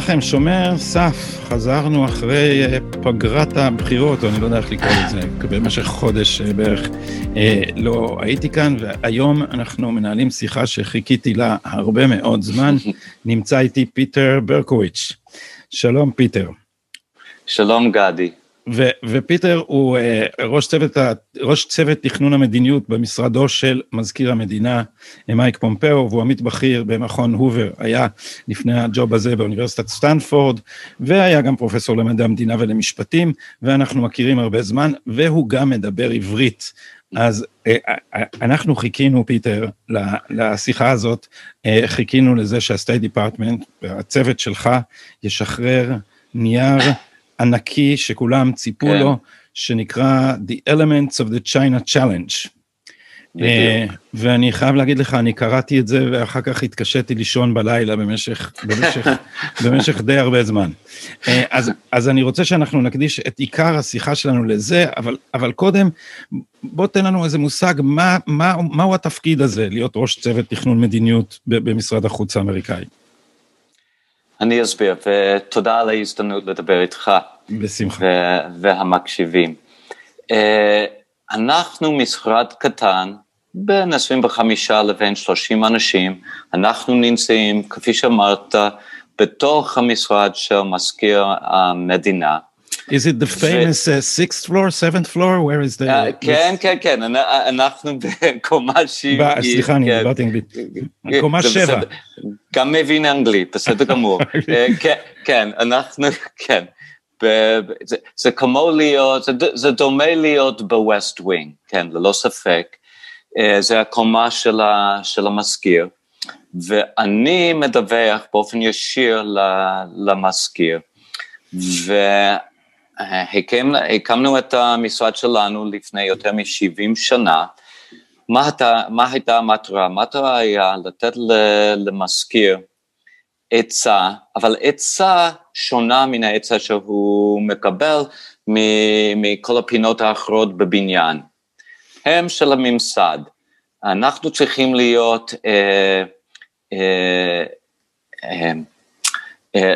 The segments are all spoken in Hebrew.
לכם, שומר סף, חזרנו אחרי אה, פגרת הבחירות, או אני לא יודע איך לקרוא לזה, במשך חודש אה, בערך אה, לא הייתי כאן, והיום אנחנו מנהלים שיחה שחיכיתי לה הרבה מאוד זמן. נמצא איתי פיטר ברקוביץ'. שלום פיטר. שלום גדי. ו- ופיטר הוא uh, ראש צוות, ראש צוות תכנון המדיניות במשרדו של מזכיר המדינה מייק פומפאו, והוא עמית בכיר במכון הובר, היה לפני ה ג'וב הזה באוניברסיטת סטנפורד, והיה גם פרופסור למדעי המדינה ולמשפטים, ואנחנו מכירים הרבה זמן, והוא גם מדבר עברית. אז uh, אנחנו חיכינו, פיטר, לשיחה הזאת, חיכינו לזה שה State Department, הצוות שלך, ישחרר נייר ענקי שכולם ציפו כן. לו, שנקרא The Elements of the China Challenge. Uh, ואני חייב להגיד לך, אני קראתי את זה ואחר כך התקשיתי לישון בלילה במשך, במשך, במשך די הרבה זמן. Uh, אז, אז אני רוצה שאנחנו נקדיש את עיקר השיחה שלנו לזה, אבל, אבל קודם, בוא תן לנו איזה מושג, מה, מה, מהו התפקיד הזה, להיות ראש צוות תכנון מדיניות במשרד החוץ האמריקאי. אני אסביר, ותודה על ההזדמנות לדבר איתך. בשמחה. והמקשיבים. אה, אנחנו משרד קטן, בין 25 לבין 30 אנשים, אנחנו נמצאים, כפי שאמרת, בתוך המשרד של מזכיר המדינה. Is it the famous uh, sixth floor, seventh floor? Where is the... Uh, כן, כן, כן, אנחנו בקומה שבעית. סליחה, אני דיברתי אנגלית. קומה שבע. גם מבין אנגלית, בסדר גמור. כן, אנחנו, כן. זה כמו להיות, זה דומה להיות ב West Wing, כן, ללא ספק. זה הקומה של המזכיר. ואני מדווח באופן ישיר למזכיר. הקמנו, הקמנו את המשרד שלנו לפני יותר מ-70 שנה. מה הייתה, מה הייתה המטרה? המטרה היה לתת למזכיר עצה, אבל עצה שונה מן העצה שהוא מקבל מכל הפינות האחרות בבניין. הם של הממסד. אנחנו צריכים להיות אה, אה, אה,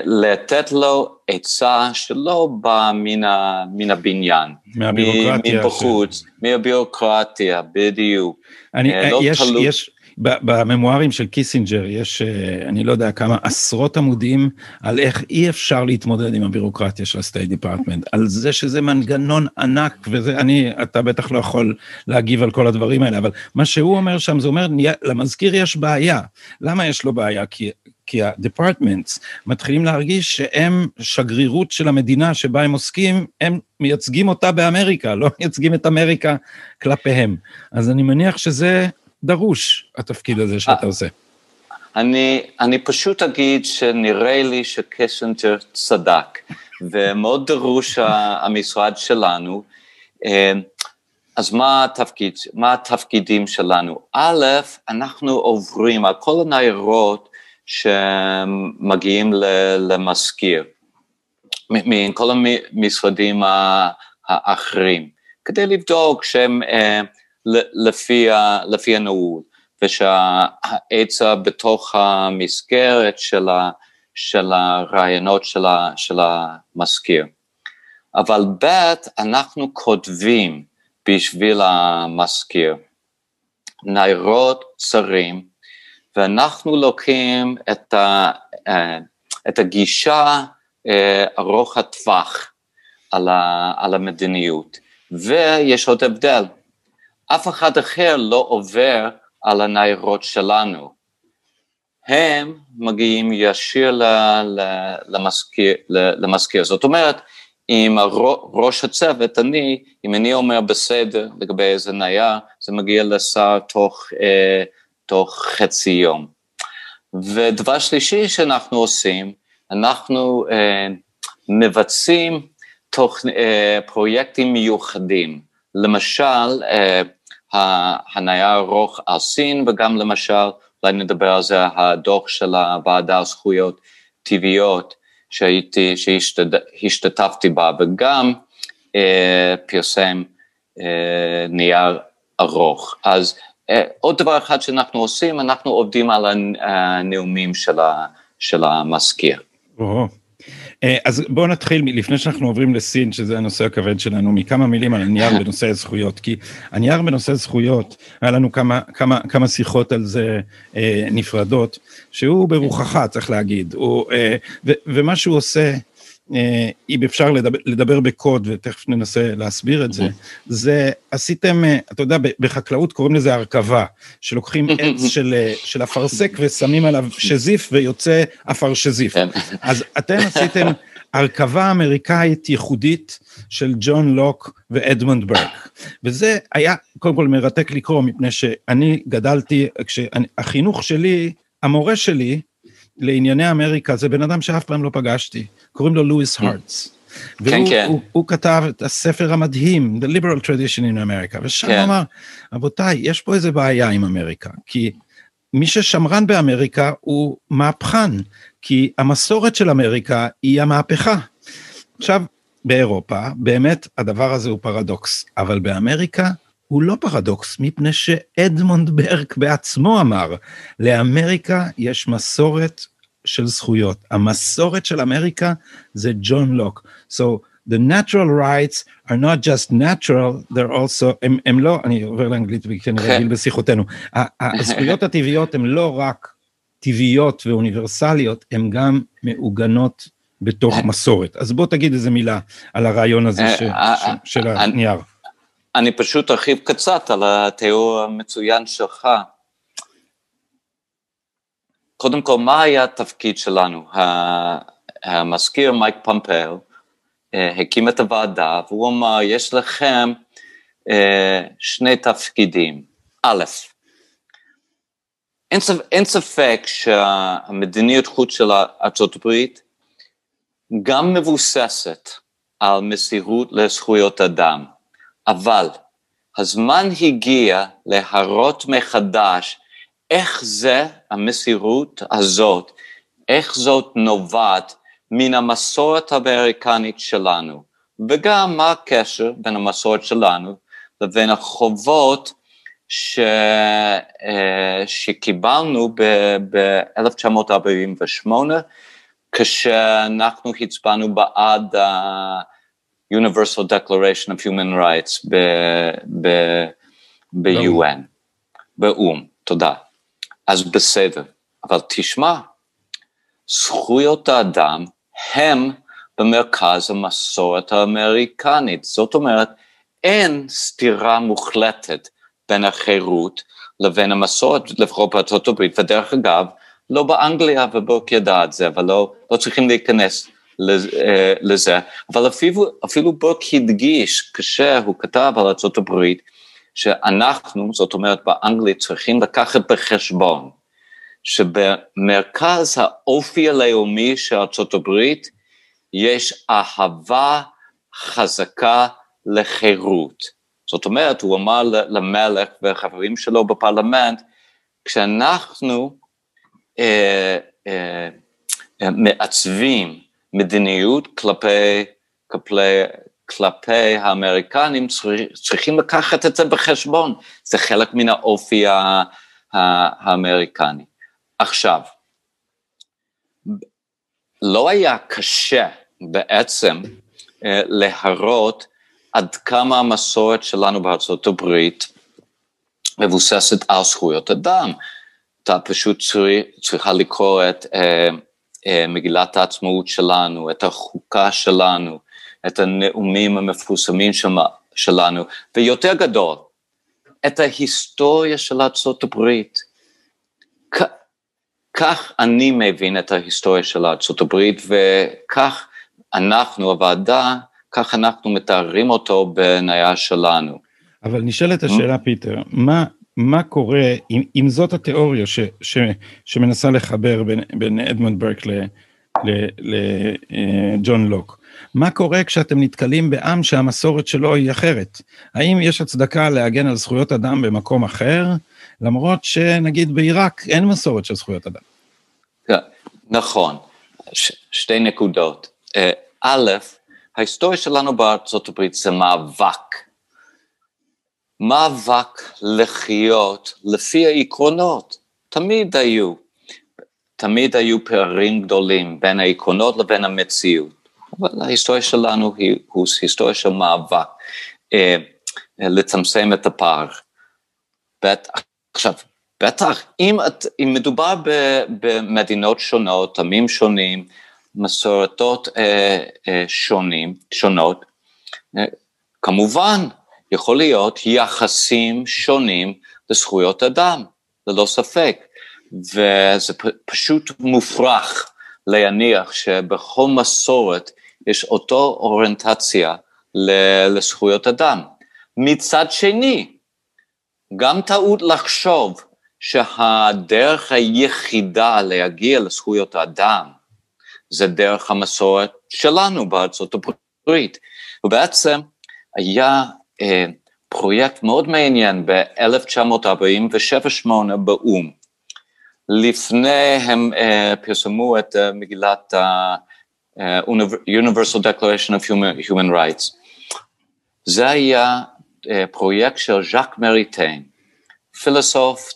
לתת לו עצה שלא באה מן, ה, מן הבניין. מהבירוקרטיה. מבחוץ, ש... מהבירוקרטיה, בדיוק. אני, אה, לא יש, תלו... יש, בממוארים של קיסינג'ר יש, אה, אני לא יודע כמה, עשרות עמודים על איך אי אפשר להתמודד עם הבירוקרטיה של ה State Department, על זה שזה מנגנון ענק, וזה, אני, אתה בטח לא יכול להגיב על כל הדברים האלה, אבל מה שהוא אומר שם, זה אומר, למזכיר יש בעיה. למה יש לו בעיה? כי כי ה-departments מתחילים להרגיש שהם שגרירות של המדינה שבה הם עוסקים, הם מייצגים אותה באמריקה, לא מייצגים את אמריקה כלפיהם. אז אני מניח שזה דרוש, התפקיד הזה שאתה עושה. אני, אני פשוט אגיד שנראה לי שקסנג'ר צדק, ומאוד דרוש המשרד שלנו. אה, אז מה התפקיד, מה התפקידים שלנו? א', אנחנו עוברים על כל הניירות שמגיעים למזכיר, מכל המשרדים האחרים, כדי לבדוק שהם אה, לפי, לפי הנעול, ושהעצה בתוך המסגרת של, של הרעיונות של, של המזכיר. אבל ב', אנחנו כותבים בשביל המזכיר. ניירות צרים ואנחנו לוקחים את, ה, אה, את הגישה אה, ארוך הטווח על, ה, על המדיניות. ויש עוד הבדל, אף אחד אחר לא עובר על הניירות שלנו. הם מגיעים ישיר למזכיר, למזכיר. זאת אומרת, אם ראש הצוות, אני, אם אני אומר בסדר לגבי איזה נייר, זה מגיע לשר תוך אה, תוך חצי יום. ודבר שלישי שאנחנו עושים, אנחנו אה, מבצעים תוך, אה, פרויקטים מיוחדים, למשל אה, הנייר ארוך על סין וגם למשל, אולי נדבר על זה, הדוח של הוועדה על זכויות טבעיות שהייתי, שהשתתפתי בה וגם אה, פרסם אה, נייר ארוך. אז עוד דבר אחד שאנחנו עושים, אנחנו עובדים על הנאומים של, ה, של המזכיר. אה, אז בואו נתחיל, לפני שאנחנו עוברים לסין, שזה הנושא הכבד שלנו, מכמה מילים על הנייר בנושא הזכויות, כי הנייר בנושא זכויות, היה לנו כמה, כמה, כמה שיחות על זה אה, נפרדות, שהוא ברוחך, צריך להגיד, הוא, אה, ו, ומה שהוא עושה, אה, אם אפשר לדבר, לדבר בקוד, ותכף ננסה להסביר את זה, זה עשיתם, אה, אתה יודע, בחקלאות קוראים לזה הרכבה, שלוקחים עץ של, אה, של אפרסק ושמים עליו שזיף ויוצא אפר שזיף. כן. אז אתם עשיתם הרכבה אמריקאית ייחודית של ג'ון לוק ואדמונד ברק. וזה היה קודם כל מרתק לקרוא, מפני שאני גדלתי, כשהחינוך שלי, המורה שלי, לענייני אמריקה זה בן אדם שאף פעם לא פגשתי, קוראים לו לואיס. הרטס. כן, כן. הוא, הוא כתב את הספר המדהים, The Liberal Tradition in America, ושם כן. הוא אמר, רבותיי, יש פה איזה בעיה עם אמריקה, כי מי ששמרן באמריקה הוא מהפכן, כי המסורת של אמריקה היא המהפכה. עכשיו, באירופה, באמת הדבר הזה הוא פרדוקס, אבל באמריקה הוא לא פרדוקס, מפני שאדמונד ברק בעצמו אמר, לאמריקה יש מסורת של זכויות. המסורת של אמריקה זה ג'ון לוק. So the natural rights are not just natural, they're also, הם, הם לא, אני עובר לאנגלית כי אני רגיל בשיחותינו, הזכויות הטבעיות הן לא רק טבעיות ואוניברסליות, הן גם מעוגנות בתוך מסורת. אז בוא תגיד איזה מילה על הרעיון הזה ש, אה, ש, של אה, הנייר. אני פשוט ארחיב קצת על התיאור המצוין שלך. קודם כל, מה היה התפקיד שלנו? המזכיר מייק פומפל אה, הקים את הוועדה והוא אמר, יש לכם אה, שני תפקידים. א', אין, אין ספק שהמדיניות חוץ של ארצות הברית גם מבוססת על מסירות לזכויות אדם. אבל הזמן הגיע להראות מחדש איך זה, המסירות הזאת, איך זאת נובעת מן המסורת האמריקנית שלנו, וגם מה הקשר בין המסורת שלנו לבין החובות ש... אה, שקיבלנו ב-1948, כשאנחנו הצבענו בעד Universal Declaration of Human Rights ב-UN, באו"ם, תודה. אז בסדר, אבל תשמע, זכויות האדם הם במרכז המסורת האמריקנית, זאת אומרת, אין סתירה מוחלטת בין החירות לבין המסורת, לפחות בארצות הברית, ודרך אגב, לא באנגליה, ובוק ידע את זה, אבל לא, לא צריכים להיכנס אה, לזה, אבל אפילו, אפילו בוק הדגיש כשהוא כתב על ארה"ב שאנחנו, זאת אומרת באנגלית, צריכים לקחת בחשבון שבמרכז האופי הלאומי של ארה"ב יש אהבה חזקה לחירות. זאת אומרת, הוא אמר למלך וחברים שלו בפרלמנט, כשאנחנו אה, אה, אה מעצבים מדיניות כלפי, כלפי, כלפי האמריקנים, צריכים לקחת את זה בחשבון, זה חלק מן האופי האמריקני. עכשיו, לא היה קשה בעצם אה, להראות עד כמה המסורת שלנו בארצות הברית מבוססת על זכויות אדם. אתה פשוט צריכה לקרוא את אה, אה, מגילת העצמאות שלנו, את החוקה שלנו, את הנאומים המפורסמים שלנו, ויותר גדול, את ההיסטוריה של ארצות הברית. כך אני מבין את ההיסטוריה של ארצות הברית, וכך אנחנו, הוועדה, כך אנחנו מתארים אותו בניה שלנו. אבל נשאלת השאלה, פיטר, מה, מה קורה, אם, אם זאת התיאוריה ש, ש, שמנסה לחבר בין, בין אדמונד ברק לג'ון לוק, מה קורה כשאתם נתקלים בעם שהמסורת שלו היא אחרת? האם יש הצדקה להגן על זכויות אדם במקום אחר, למרות שנגיד בעיראק אין מסורת של זכויות אדם? כן, נכון, ש, שתי נקודות. אה, א', ההיסטוריה שלנו בארצות הברית זה מאבק מאבק לחיות לפי העקרונות, תמיד היו. תמיד היו פערים גדולים בין העקרונות לבין המציאות. אבל ההיסטוריה שלנו היא, היא היסטוריה של מאבק, אה, לצמצם את הפער. בית, עכשיו, בטח, אם, אם מדובר ב, במדינות שונות, עמים שונים, מסורתות אה, אה, שונים, שונות, אה, כמובן, יכול להיות יחסים שונים לזכויות אדם, ללא ספק, וזה פשוט מופרך להניח שבכל מסורת יש אותו אוריינטציה לזכויות אדם. מצד שני, גם טעות לחשוב שהדרך היחידה להגיע לזכויות האדם זה דרך המסורת שלנו בארצות הברית. ובעצם היה אה, פרויקט מאוד מעניין ב-1947-8 באו"ם. לפני הם אה, פרסמו את אה, מגילת ה-Universal uh, Declaration of Human, Human Rights. זה היה אה, פרויקט של ז'אק מריטיין, פילוסוף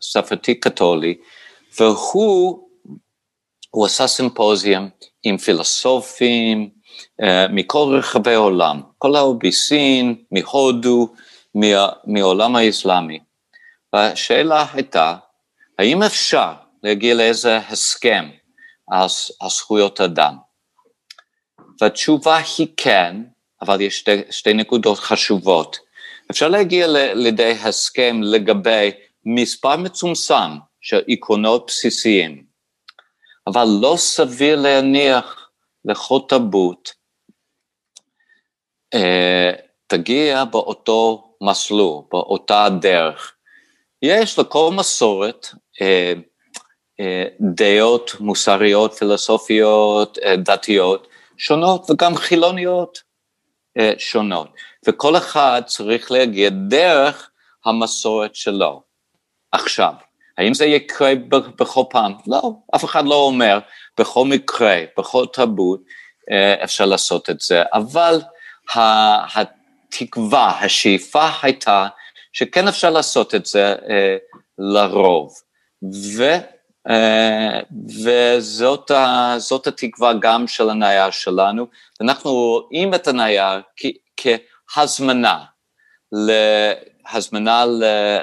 צרפתי קתולי, והוא הוא עשה סימפוזיום עם פילוסופים uh, מכל רחבי העולם, כל בסין, מהודו, מה, מהעולם האסלאמי. והשאלה הייתה, האם אפשר להגיע לאיזה הסכם על, על זכויות אדם? והתשובה היא כן, אבל יש שתי, שתי נקודות חשובות. אפשר להגיע לידי הסכם לגבי מספר מצומצם של עקרונות בסיסיים, אבל לא סביר להניח לכל תרבות אה, תגיע באותו מסלול, באותה דרך. יש לכל מסורת אה, אה, דעות מוסריות, פילוסופיות, אה, דתיות, שונות וגם חילוניות אה, שונות. וכל אחד צריך להגיע דרך המסורת שלו. עכשיו, האם זה יקרה בכל פעם? לא, אף אחד לא אומר, בכל מקרה, בכל תרבות, אה, אפשר לעשות את זה, אבל התקווה, השאיפה הייתה שכן אפשר לעשות את זה אה, לרוב. ו, אה, וזאת התקווה גם של הנייר שלנו, אנחנו רואים את הנייר כהזמנה, להזמנה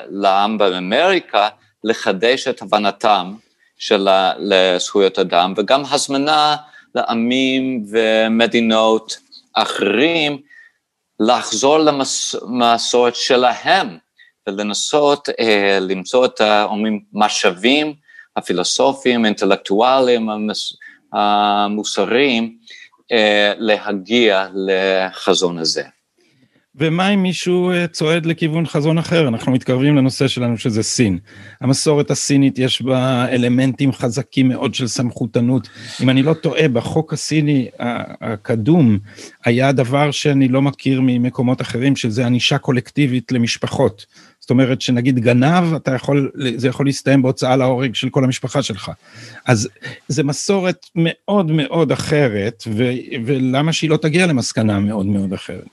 לעם באמריקה לחדש את הבנתם של זכויות אדם, וגם הזמנה לעמים ומדינות אחרים לחזור למסורת שלהם ולנסות אה, למצוא את המשאבים הפילוסופיים, האינטלקטואליים, המוסריים, אה, להגיע לחזון הזה. ומה אם מישהו אה, צועד לכיוון חזון אחר? אנחנו מתקרבים לנושא שלנו שזה סין. המסורת הסינית יש בה אלמנטים חזקים מאוד של סמכותנות. אם אני לא טועה, בחוק הסיני הקדום היה דבר שאני לא מכיר ממקומות אחרים, שזה ענישה קולקטיבית למשפחות. זאת אומרת שנגיד גנב, אתה יכול, זה יכול להסתיים בהוצאה להורג של כל המשפחה שלך. אז זה מסורת מאוד מאוד אחרת, ו, ולמה שהיא לא תגיע למסקנה מאוד מאוד אחרת?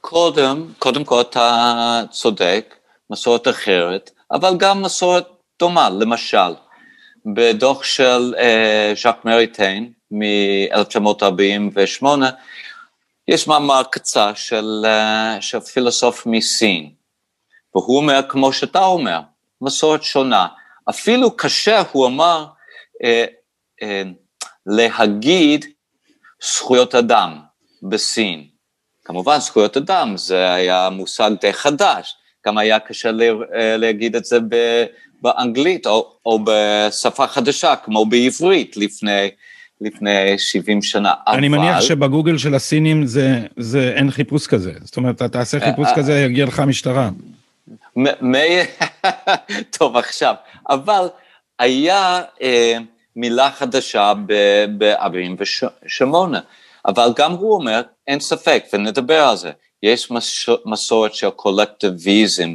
קודם, קודם כל אתה צודק, מסורת אחרת, אבל גם מסורת דומה, למשל, בדוח של אה, ז'אק מריטיין מ-1948, יש מאמר קצר של, אה, של פילוסוף מסין, והוא אומר, כמו שאתה אומר, מסורת שונה. אפילו קשה, הוא אמר, אה, אה, להגיד זכויות אדם בסין. כמובן, זכויות אדם זה היה מושג די חדש, גם היה קשה אה, להגיד את זה באנגלית או, או בשפה חדשה, כמו בעברית לפני, לפני 70 שנה. אני אבל... מניח שבגוגל של הסינים זה, זה אין חיפוש כזה, זאת אומרת, אתה תעשה חיפוש אה, כזה, יגיע לך משטרה. מ- טוב, עכשיו, אבל היה אה, מילה חדשה ב-48, אבל גם הוא אומר, אין ספק, ונדבר על זה, יש מסורת של קולקטיביזם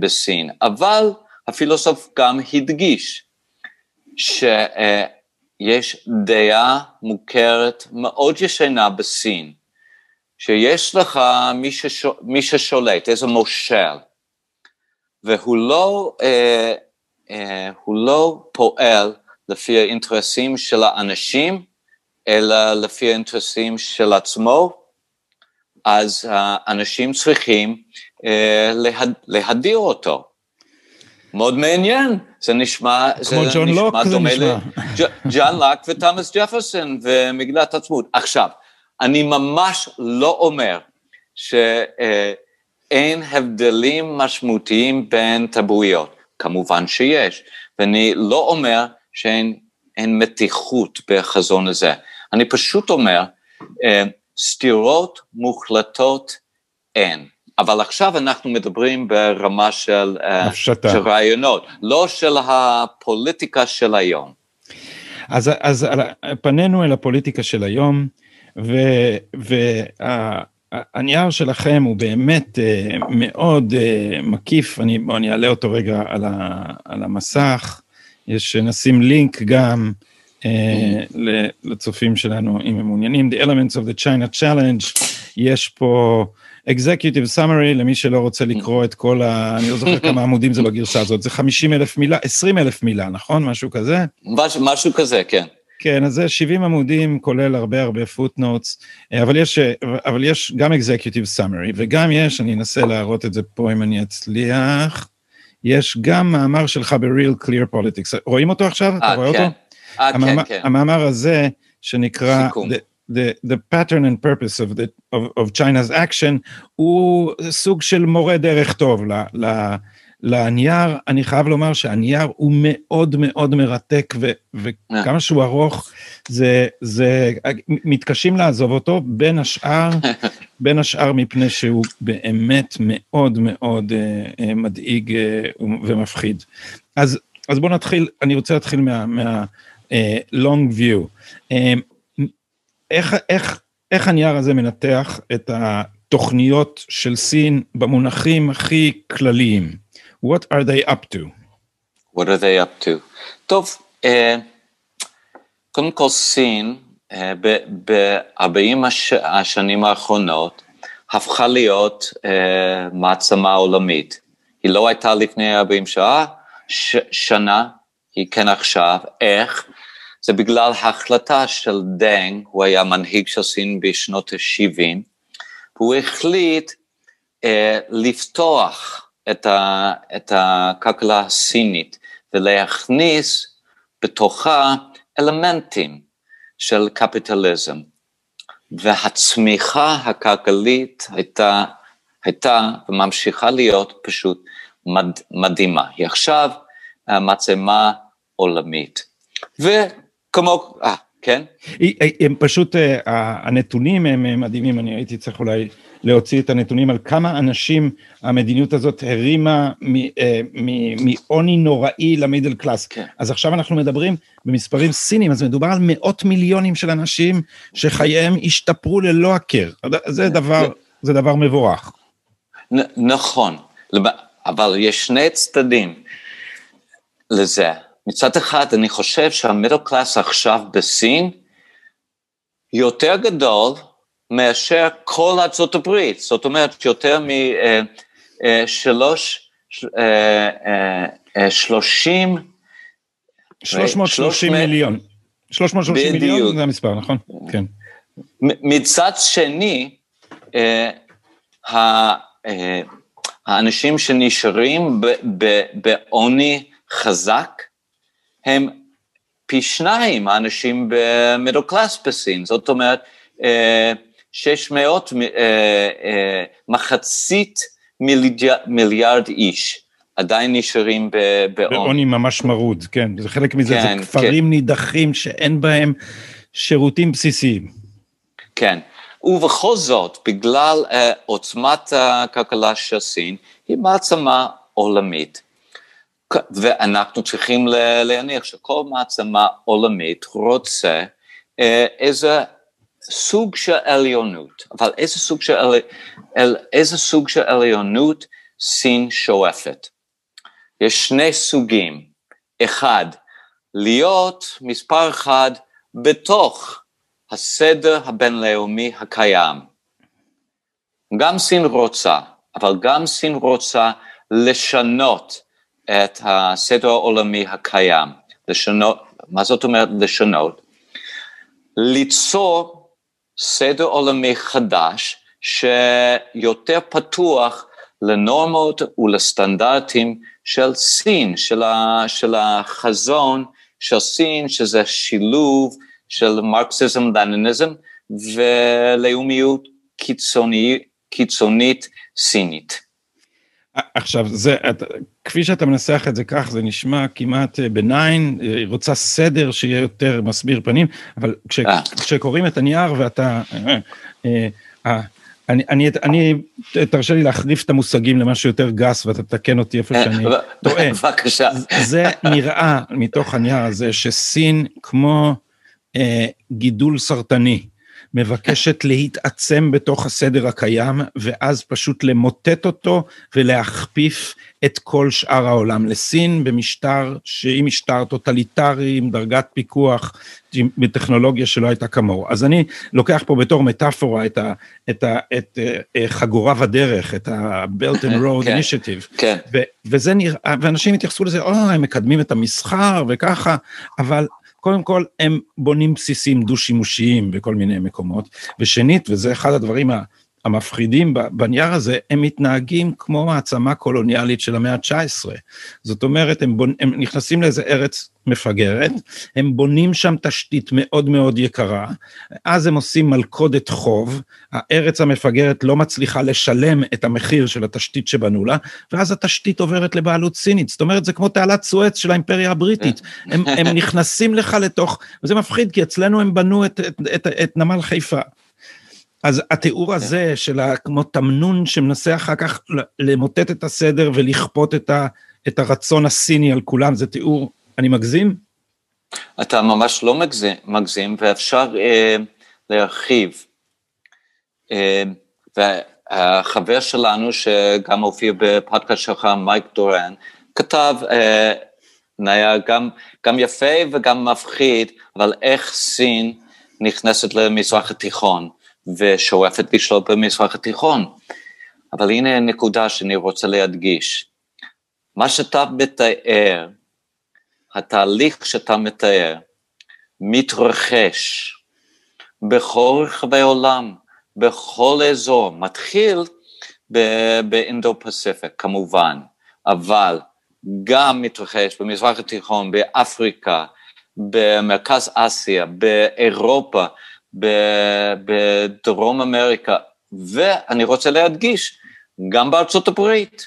בסין, אבל הפילוסוף גם הדגיש שיש דעה מוכרת מאוד ישנה בסין, שיש לך מי, שש, מי ששולט, איזה מושל, והוא לא, אה, אה, הוא לא פועל לפי האינטרסים של האנשים, אלא לפי האינטרסים של עצמו, אז האנשים צריכים אה, לה, להדיר אותו. מאוד מעניין, זה נשמע, זה ג'ון נשמע לוק זה דומה נשמע. לג'ון לוק ותומאס ג'פרסון ומגילת העצמאות. עכשיו, אני ממש לא אומר שאין הבדלים משמעותיים בין תרבויות, כמובן שיש, ואני לא אומר שאין אין מתיחות בחזון הזה, אני פשוט אומר, אה, סתירות מוחלטות אין. אבל עכשיו אנחנו מדברים ברמה של, אה, הפשטה. של רעיונות, לא של הפוליטיקה של היום. אז, אז פנינו אל הפוליטיקה של היום, והנייר שלכם הוא באמת אה, מאוד אה, מקיף, אני, בוא אני אעלה אותו רגע על, ה, על המסך, יש, נשים לינק גם אה, ל- לצופים שלנו אם הם מעוניינים, The Elements of the China Challenge, יש פה Executive Summary למי שלא רוצה לקרוא את כל ה... אני לא זוכר כמה עמודים זה בגרסה הזאת, זה 50 אלף מילה, 20 אלף מילה, נכון? משהו כזה? משהו כזה, כן. כן, אז זה 70 עמודים, כולל הרבה הרבה footnotes, אה, אבל יש, אה, אבל יש גם executive summary, וגם יש, אני אנסה להראות את זה פה אם אני אצליח, יש גם מאמר שלך ב-real clear politics, רואים אותו עכשיו? אתה אה, רואה כן. אותו? אה, כן, כן. המאמר הזה, שנקרא סיכום. the, the pattern and purpose of, the, of, of China's action, הוא סוג של מורה דרך טוב ל, ל, לנייר. אני חייב לומר שהנייר הוא מאוד מאוד מרתק, ו, וכמה שהוא ארוך, זה, זה, מתקשים לעזוב אותו, בין השאר, בין השאר מפני שהוא באמת מאוד מאוד אה, אה, מדאיג אה, ומפחיד. אז, אז בואו נתחיל, אני רוצה להתחיל מה... מה אה, long view. אה, איך, איך, איך הנייר הזה מנתח את התוכניות של סין במונחים הכי כלליים? What are they up to? What are they up to? טוב, אה, קודם כל סין, אה, ב-40 הש, השנים האחרונות, הפכה להיות אה, מעצמה עולמית. היא לא הייתה לפני 40 שעה, שנה, היא כן עכשיו. איך? זה בגלל ההחלטה של דנג, הוא היה מנהיג של סין בשנות ה-70, והוא החליט אה, לפתוח את, ה, את הכלכלה הסינית ולהכניס בתוכה אלמנטים של קפיטליזם. והצמיחה הכלכלית הייתה, הייתה וממשיכה להיות פשוט מד, מדהימה. היא עכשיו אה, מעצמה עולמית. וכמו, אה, כן? הם פשוט, אה, הנתונים הם מדהימים, אני הייתי צריך אולי להוציא את הנתונים על כמה אנשים המדיניות הזאת הרימה מעוני נוראי למידל קלאס. כן. אז עכשיו אנחנו מדברים במספרים סינים, אז מדובר על מאות מיליונים של אנשים שחייהם השתפרו ללא הכר. זה דבר, זה דבר מבורך. נ- נכון, אבל יש שני צדדים לזה. מצד אחד, אני חושב שהמידל קלאס עכשיו בסין יותר גדול מאשר כל ארצות הברית, זאת אומרת יותר משלוש, שלושים, 330 מיליון. 330 מיליון זה המספר, נכון? כן. מצד שני, אה, אה, האנשים שנשארים בעוני חזק, הם פי שניים האנשים במידל קלאס בסין, זאת אומרת, אה, 600, אה, אה, מחצית מיליארד, מיליארד איש עדיין נשארים בעוני. בעוני ממש מרוד, כן, זה חלק מזה, כן, זה כפרים נידחים שאין בהם שירותים בסיסיים. כן, ובכל זאת, בגלל uh, עוצמת הכלכלה של סין, היא מעצמה עולמית. ואנחנו צריכים להניח שכל מעצמה עולמית רוצה uh, איזה סוג של עליונות, אבל איזה סוג של, אל, איזה סוג של עליונות סין שואפת. יש שני סוגים, אחד, להיות מספר אחד בתוך הסדר הבינלאומי הקיים. גם סין רוצה, אבל גם סין רוצה לשנות את הסדר העולמי הקיים, לשנות, מה זאת אומרת לשנות? ליצור סדר עולמי חדש שיותר פתוח לנורמות ולסטנדרטים של סין, של, ה, של החזון של סין, שזה שילוב של מרקסיזם-לניניזם ולאומיות קיצוני, קיצונית סינית. עכשיו, זה, את, כפי שאתה מנסח את זה כך, זה נשמע כמעט בניין, היא רוצה סדר שיהיה יותר מסביר פנים, אבל כש, אה. כשקוראים את הנייר ואתה... אה, אה, אה, אני, אני, אני, תרשה לי להחליף את המושגים למשהו יותר גס ואתה תתקן אותי איפה אה, שאני טועה. בבקשה. זה נראה מתוך הנייר הזה שסין כמו אה, גידול סרטני. מבקשת להתעצם בתוך הסדר הקיים, ואז פשוט למוטט אותו ולהכפיף את כל שאר העולם לסין במשטר שהיא משטר טוטליטרי עם דרגת פיקוח בטכנולוגיה שלא הייתה כמוהו. אז אני לוקח פה בתור מטאפורה את, ה, את, ה, את uh, חגורה ודרך, את ה-Belt and Road כן, Initiative, כן. ו, וזה נראה, ואנשים התייחסו לזה, או, הם מקדמים את המסחר וככה, אבל קודם כל, הם בונים בסיסים דו-שימושיים בכל מיני מקומות, ושנית, וזה אחד הדברים המפחידים בנייר הזה, הם מתנהגים כמו מעצמה קולוניאלית של המאה ה-19. זאת אומרת, הם, בונ... הם נכנסים לאיזה ארץ מפגרת, הם בונים שם תשתית מאוד מאוד יקרה, אז הם עושים מלכודת חוב, הארץ המפגרת לא מצליחה לשלם את המחיר של התשתית שבנו לה, ואז התשתית עוברת לבעלות סינית. זאת אומרת, זה כמו תעלת סואץ של האימפריה הבריטית. הם, הם נכנסים לך לתוך, וזה מפחיד, כי אצלנו הם בנו את, את, את, את נמל חיפה. אז התיאור כן. הזה של כמו תמנון שמנסה אחר כך למוטט את הסדר ולכפות את, ה, את הרצון הסיני על כולם, זה תיאור, אני מגזים? אתה ממש לא מגזים, מגזים ואפשר אה, להרחיב. אה, והחבר שלנו, שגם הופיע בפודקאסט שלך, מייק דורן, כתב, אה, היה גם, גם יפה וגם מפחיד, אבל איך סין נכנסת למזרח התיכון. ושואפת לשלוט במזרח התיכון. אבל הנה הנקודה שאני רוצה להדגיש. מה שאתה מתאר, התהליך שאתה מתאר, מתרחש בכל רחבי העולם, בכל אזור, מתחיל באינדו פסיפיק כמובן, אבל גם מתרחש במזרח התיכון, באפריקה, במרכז אסיה, באירופה, בדרום אמריקה, ואני רוצה להדגיש, גם בארצות הברית,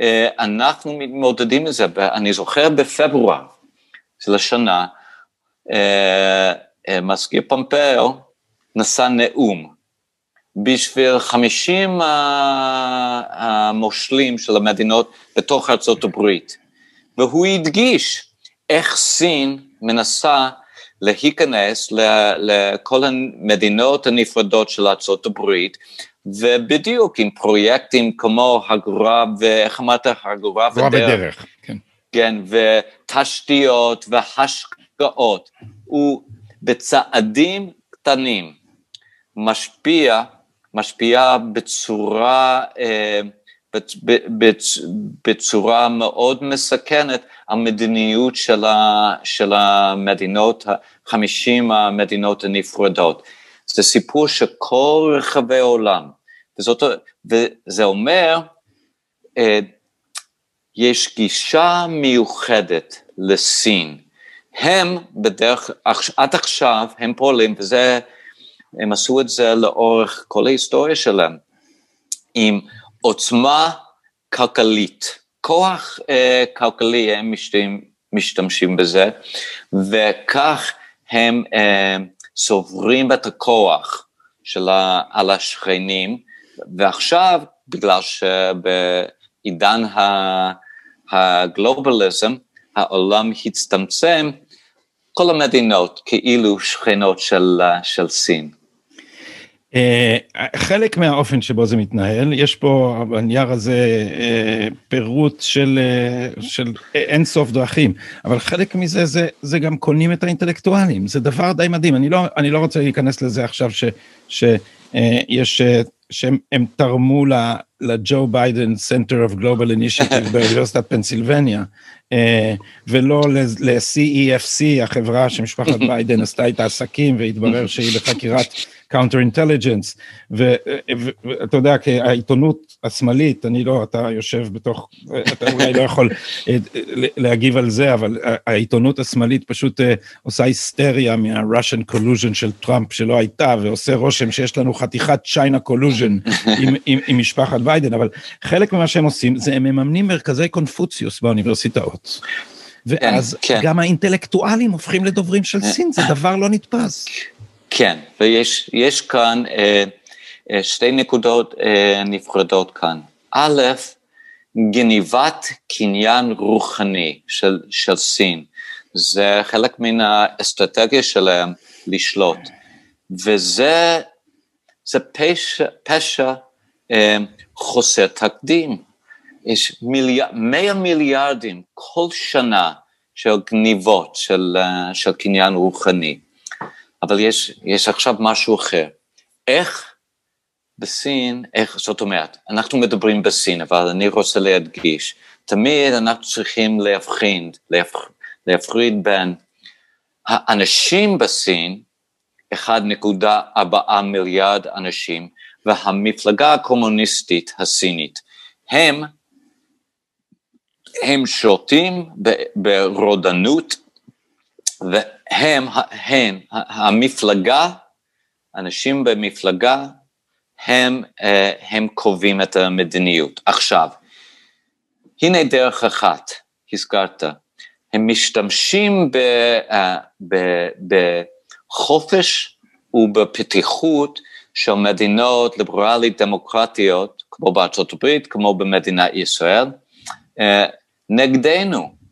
אה, אנחנו מעודדים את זה, אני זוכר בפברואר של השנה, אה, אה, מזכיר פומפאו נשא נאום בשביל 50 המושלים של המדינות בתוך ארצות הברית, והוא הדגיש איך סין מנסה להיכנס לכל המדינות הנפרדות של ארה"ב, ובדיוק עם פרויקטים כמו הגורה, ואיך אמרת? הגורה ודרך. בדרך, כן. כן, ותשתיות והשקעות. הוא בצעדים קטנים משפיע, משפיע בצורה, אה, בצורה מאוד מסכנת המדיניות של, ה, של המדינות, חמישים המדינות הנפרדות. זה סיפור שכל רחבי העולם, וזאת, וזה אומר, אה, יש גישה מיוחדת לסין. הם בדרך, עד עכשיו הם פועלים, וזה, הם עשו את זה לאורך כל ההיסטוריה שלהם, עם עוצמה כלכלית. כוח אה, כלכלי, הם משתמשים, משתמשים בזה, וכך הם אה, סוברים את הכוח של ה, על השכנים, ועכשיו, בגלל שבעידן הגלובליזם, העולם הצטמצם, כל המדינות כאילו שכנות של, של סין. אה, חלק מהאופן שבו זה מתנהל, יש פה בנייר הזה אה, פירוט של, אה, של אין סוף דרכים, אבל חלק מזה זה, זה גם קונים את האינטלקטואלים, זה דבר די מדהים, אני לא, אני לא רוצה להיכנס לזה עכשיו ש, שיש, שהם תרמו לג'ו ביידן Center of Global Initiative באוניברסיטת פנסילבניה, ולא ל-CEFC, החברה שמשפחת ביידן עשתה את העסקים והתברר שהיא בחקירת counter intelligence, ואתה יודע, העיתונות השמאלית, אני לא, אתה יושב בתוך, אתה אולי לא יכול אה, להגיב על זה, אבל העיתונות השמאלית פשוט אה, עושה היסטריה מה-Russian collusion של טראמפ שלא הייתה, ועושה רושם שיש לנו חתיכת China collusion עם, עם, עם משפחת ביידן, אבל חלק ממה שהם עושים זה הם מממנים מרכזי קונפוציוס באוניברסיטאות. ואז כן, כן. גם האינטלקטואלים הופכים לדוברים של סין, זה דבר לא נתפס. כן, ויש כאן אה, אה, שתי נקודות אה, נפרדות כאן. א', גניבת קניין רוחני של, של סין, זה חלק מן האסטרטגיה שלהם לשלוט, וזה זה פשע, פשע אה, חוסר תקדים. יש מיליאר, 100 מיליארדים כל שנה של גניבות של, אה, של קניין רוחני. אבל יש, יש עכשיו משהו אחר. איך בסין, איך, זאת אומרת, אנחנו מדברים בסין, אבל אני רוצה להדגיש, תמיד אנחנו צריכים להבחין, להפריד בין האנשים בסין, 1.4 מיליארד אנשים, והמפלגה הקומוניסטית הסינית, הם, הם שולטים ברודנות הם, המפלגה, אנשים במפלגה, הם, אה, הם קובעים את המדיניות. עכשיו, הנה דרך אחת, הזכרת, הם משתמשים ב, אה, ב, בחופש ובפתיחות של מדינות ליברלית דמוקרטיות, כמו בארצות הברית, כמו במדינת ישראל, אה, נגדנו.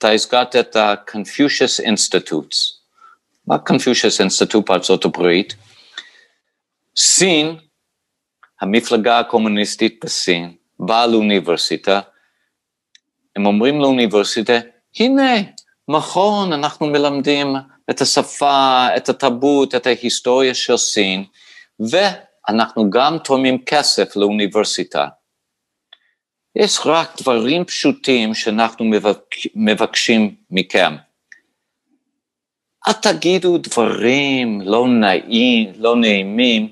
אתה הזכרת את ה-Confucius Institutes. מה Confucius Institute בארצות הברית? סין, המפלגה הקומוניסטית בסין, באה לאוניברסיטה, הם אומרים לאוניברסיטה, הנה, מכון, אנחנו מלמדים את השפה, את התרבות, את ההיסטוריה של סין, ואנחנו גם תורמים כסף לאוניברסיטה. יש רק דברים פשוטים שאנחנו מבק... מבקשים מכם. אל תגידו דברים לא נעים, לא נעימים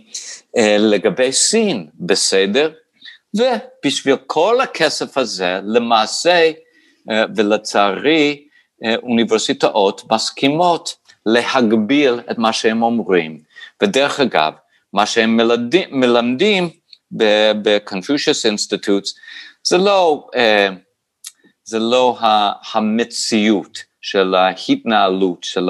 אה, לגבי סין, בסדר? ובשביל כל הכסף הזה, למעשה, אה, ולצערי, אה, אוניברסיטאות מסכימות להגביל את מה שהם אומרים. ודרך אגב, מה שהם מלמדים, מלמדים ב-Confucius Institutes זה לא, אה, זה לא המציאות של ההתנהלות של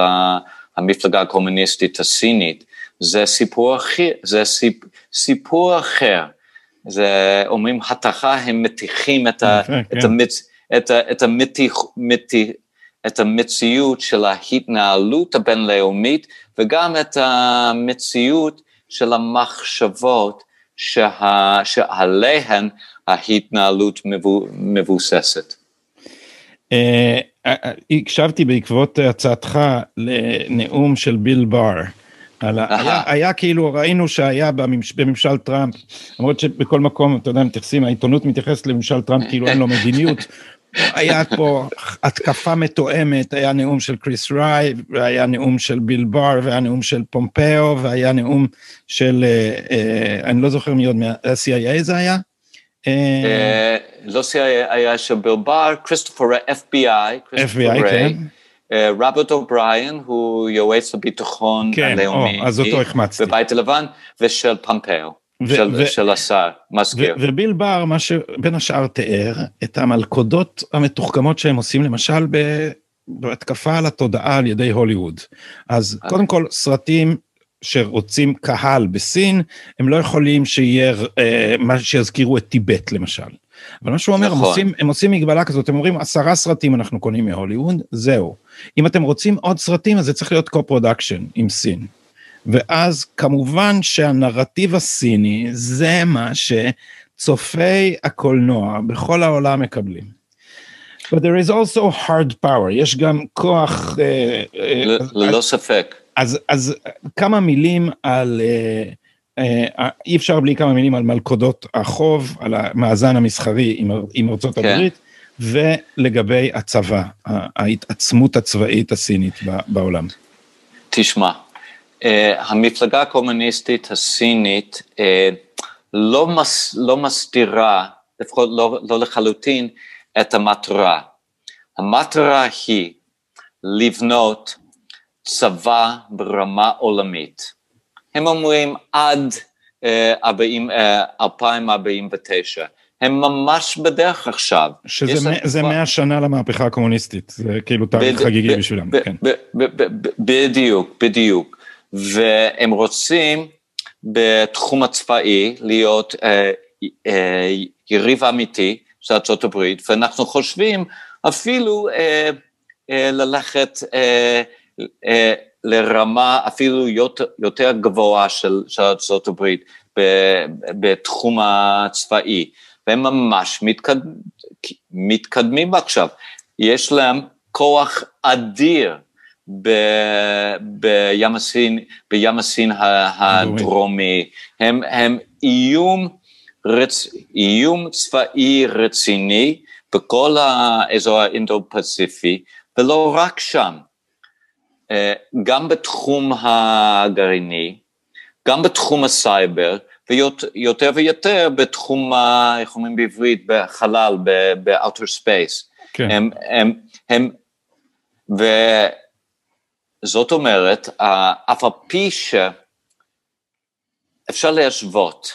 המפלגה הקומוניסטית הסינית, זה סיפור אחר, זה סיפ, סיפור אחר. זה אומרים התכה, הם מתיחים את, ה, כן. את, המצ, את, ה, את, המתיח, מתיח, את המציאות של ההתנהלות הבינלאומית וגם את המציאות של המחשבות שה, שעליהן ההתנהלות מבוססת. אה, אה, הקשבתי בעקבות הצעתך לנאום של ביל בר. היה, היה כאילו ראינו שהיה בממש, בממשל טראמפ למרות שבכל מקום אתה יודע מתייחסים העיתונות מתייחסת לממשל טראמפ כאילו אין לו מדיניות. היה פה התקפה מתואמת היה נאום של קריס ריי והיה נאום של ביל בר והיה נאום של פומפאו והיה נאום של אה, אה, אני לא זוכר מי עוד מה-CIA זה היה. אה, לא CIA היה ביל בר, כריסטופר FBI, FBI, כן. רוברט אובריין הוא יועץ הביטחון הלאומי, כן, אז אותו החמצתי, בבית הלבן, ושל פומפאו, של, של השר, מזכיר. וביל בר, מה שבין השאר תיאר, את המלכודות המתוחכמות שהם עושים, למשל בהתקפה על התודעה על ידי הוליווד. אז קודם כל, סרטים שרוצים קהל בסין, הם לא יכולים שיהיה אה, מה שיזכירו את טיבט למשל. אבל מה שהוא אומר, נכון. הם, עושים, הם עושים מגבלה כזאת, הם אומרים עשרה סרטים אנחנו קונים מהוליווד, זהו. אם אתם רוצים עוד סרטים אז זה צריך להיות co-production עם סין. ואז כמובן שהנרטיב הסיני זה מה שצופי הקולנוע בכל העולם מקבלים. But there is also hard power, יש גם כוח... אה, אה, ללא ספק. אז, אז כמה מילים על, אה, אה, אי אפשר בלי כמה מילים על מלכודות החוב, על המאזן המסחרי עם, עם ארצות כן. הברית, ולגבי הצבא, ההתעצמות הצבאית הסינית בעולם. תשמע, אה, המפלגה הקומוניסטית הסינית אה, לא, מס, לא מסתירה, לפחות לא, לא לחלוטין, את המטרה. המטרה היא לבנות צבא ברמה עולמית. הם אומרים עד 40, אה, 2049. הם ממש בדרך עכשיו. שזה מאה שנה למהפכה הקומוניסטית, זה כאילו תאריך חגיגי בשבילם, כן. בדיוק, בדיוק. והם רוצים בתחום הצבאי להיות אה, אה, יריב אמיתי של ארצות הברית, ואנחנו חושבים אפילו אה, אה, ללכת אה, לרמה אפילו יותר, גבוהה של, של ארצות הברית בתחום הצבאי. והם ממש מתקד... מתקדמים עכשיו. יש להם כוח אדיר ב... בים הסין, בים הסין הדרומי. הם, הם איום, רצ... איום צבאי רציני בכל האזור האינדו-פסיפי, ולא רק שם. אה, גם בתחום הגרעיני, גם בתחום הסייבר, ויותר ויותר בתחום, איך אומרים בעברית, בחלל, ב-outer space. כן. הם, הם, הם, וזאת אומרת, אף על פי שאפשר להשוות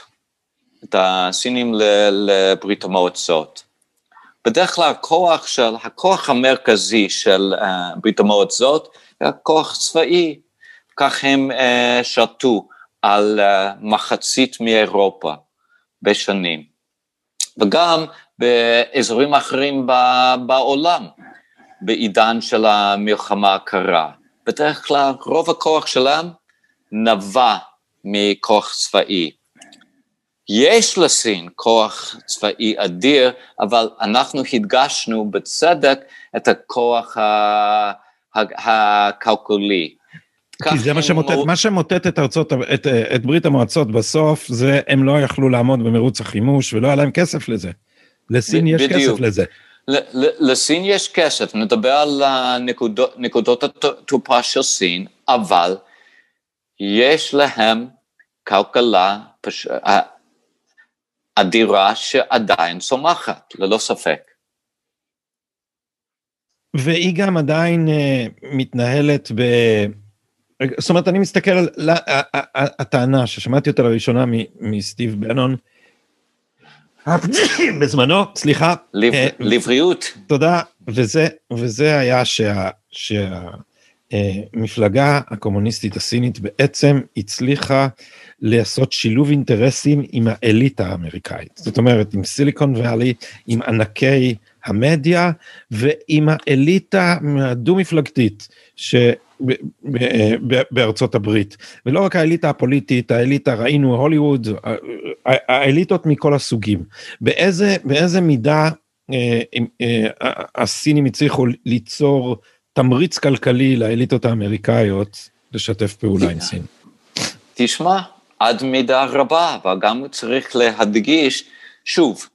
את הסינים לברית המועצות, בדרך כלל הכוח של, הכוח המרכזי של uh, ברית המועצות, כוח צבאי, כך הם uh, שרתו. על uh, מחצית מאירופה בשנים, וגם באזורים אחרים בעולם, בעידן של המלחמה הקרה. בדרך כלל רוב הכוח שלהם נבע מכוח צבאי. יש לסין כוח צבאי אדיר, אבל אנחנו הדגשנו בצדק את הכוח הכלכלי. כי זה מה שמוטט. מה שמוטט את, ארצות, את, את ברית המועצות בסוף, זה הם לא יכלו לעמוד במרוץ החימוש ולא היה להם כסף לזה. לסין יש בדיוק. כסף לזה. לסין יש כסף, נדבר על הנקודות, נקודות התורפה של סין, אבל יש להם כלכלה פש... אדירה שעדיין צומחת, ללא ספק. והיא גם עדיין uh, מתנהלת ב... זאת אומרת, אני מסתכל על הטענה ששמעתי אותה לראשונה מסטיב בנון, בזמנו, סליחה. לבריאות. תודה, וזה, וזה היה שה, שהמפלגה הקומוניסטית הסינית בעצם הצליחה לעשות שילוב אינטרסים עם האליטה האמריקאית. זאת אומרת, עם סיליקון ואלי, עם ענקי המדיה ועם האליטה הדו-מפלגתית. בארצות הברית ולא רק האליטה הפוליטית האליטה ראינו הוליווד האליטות מכל הסוגים באיזה באיזה מידה אה, אה, הסינים הצליחו ליצור תמריץ כלכלי לאליטות האמריקאיות לשתף פעולה עם סין. תשמע עד מידה רבה וגם צריך להדגיש שוב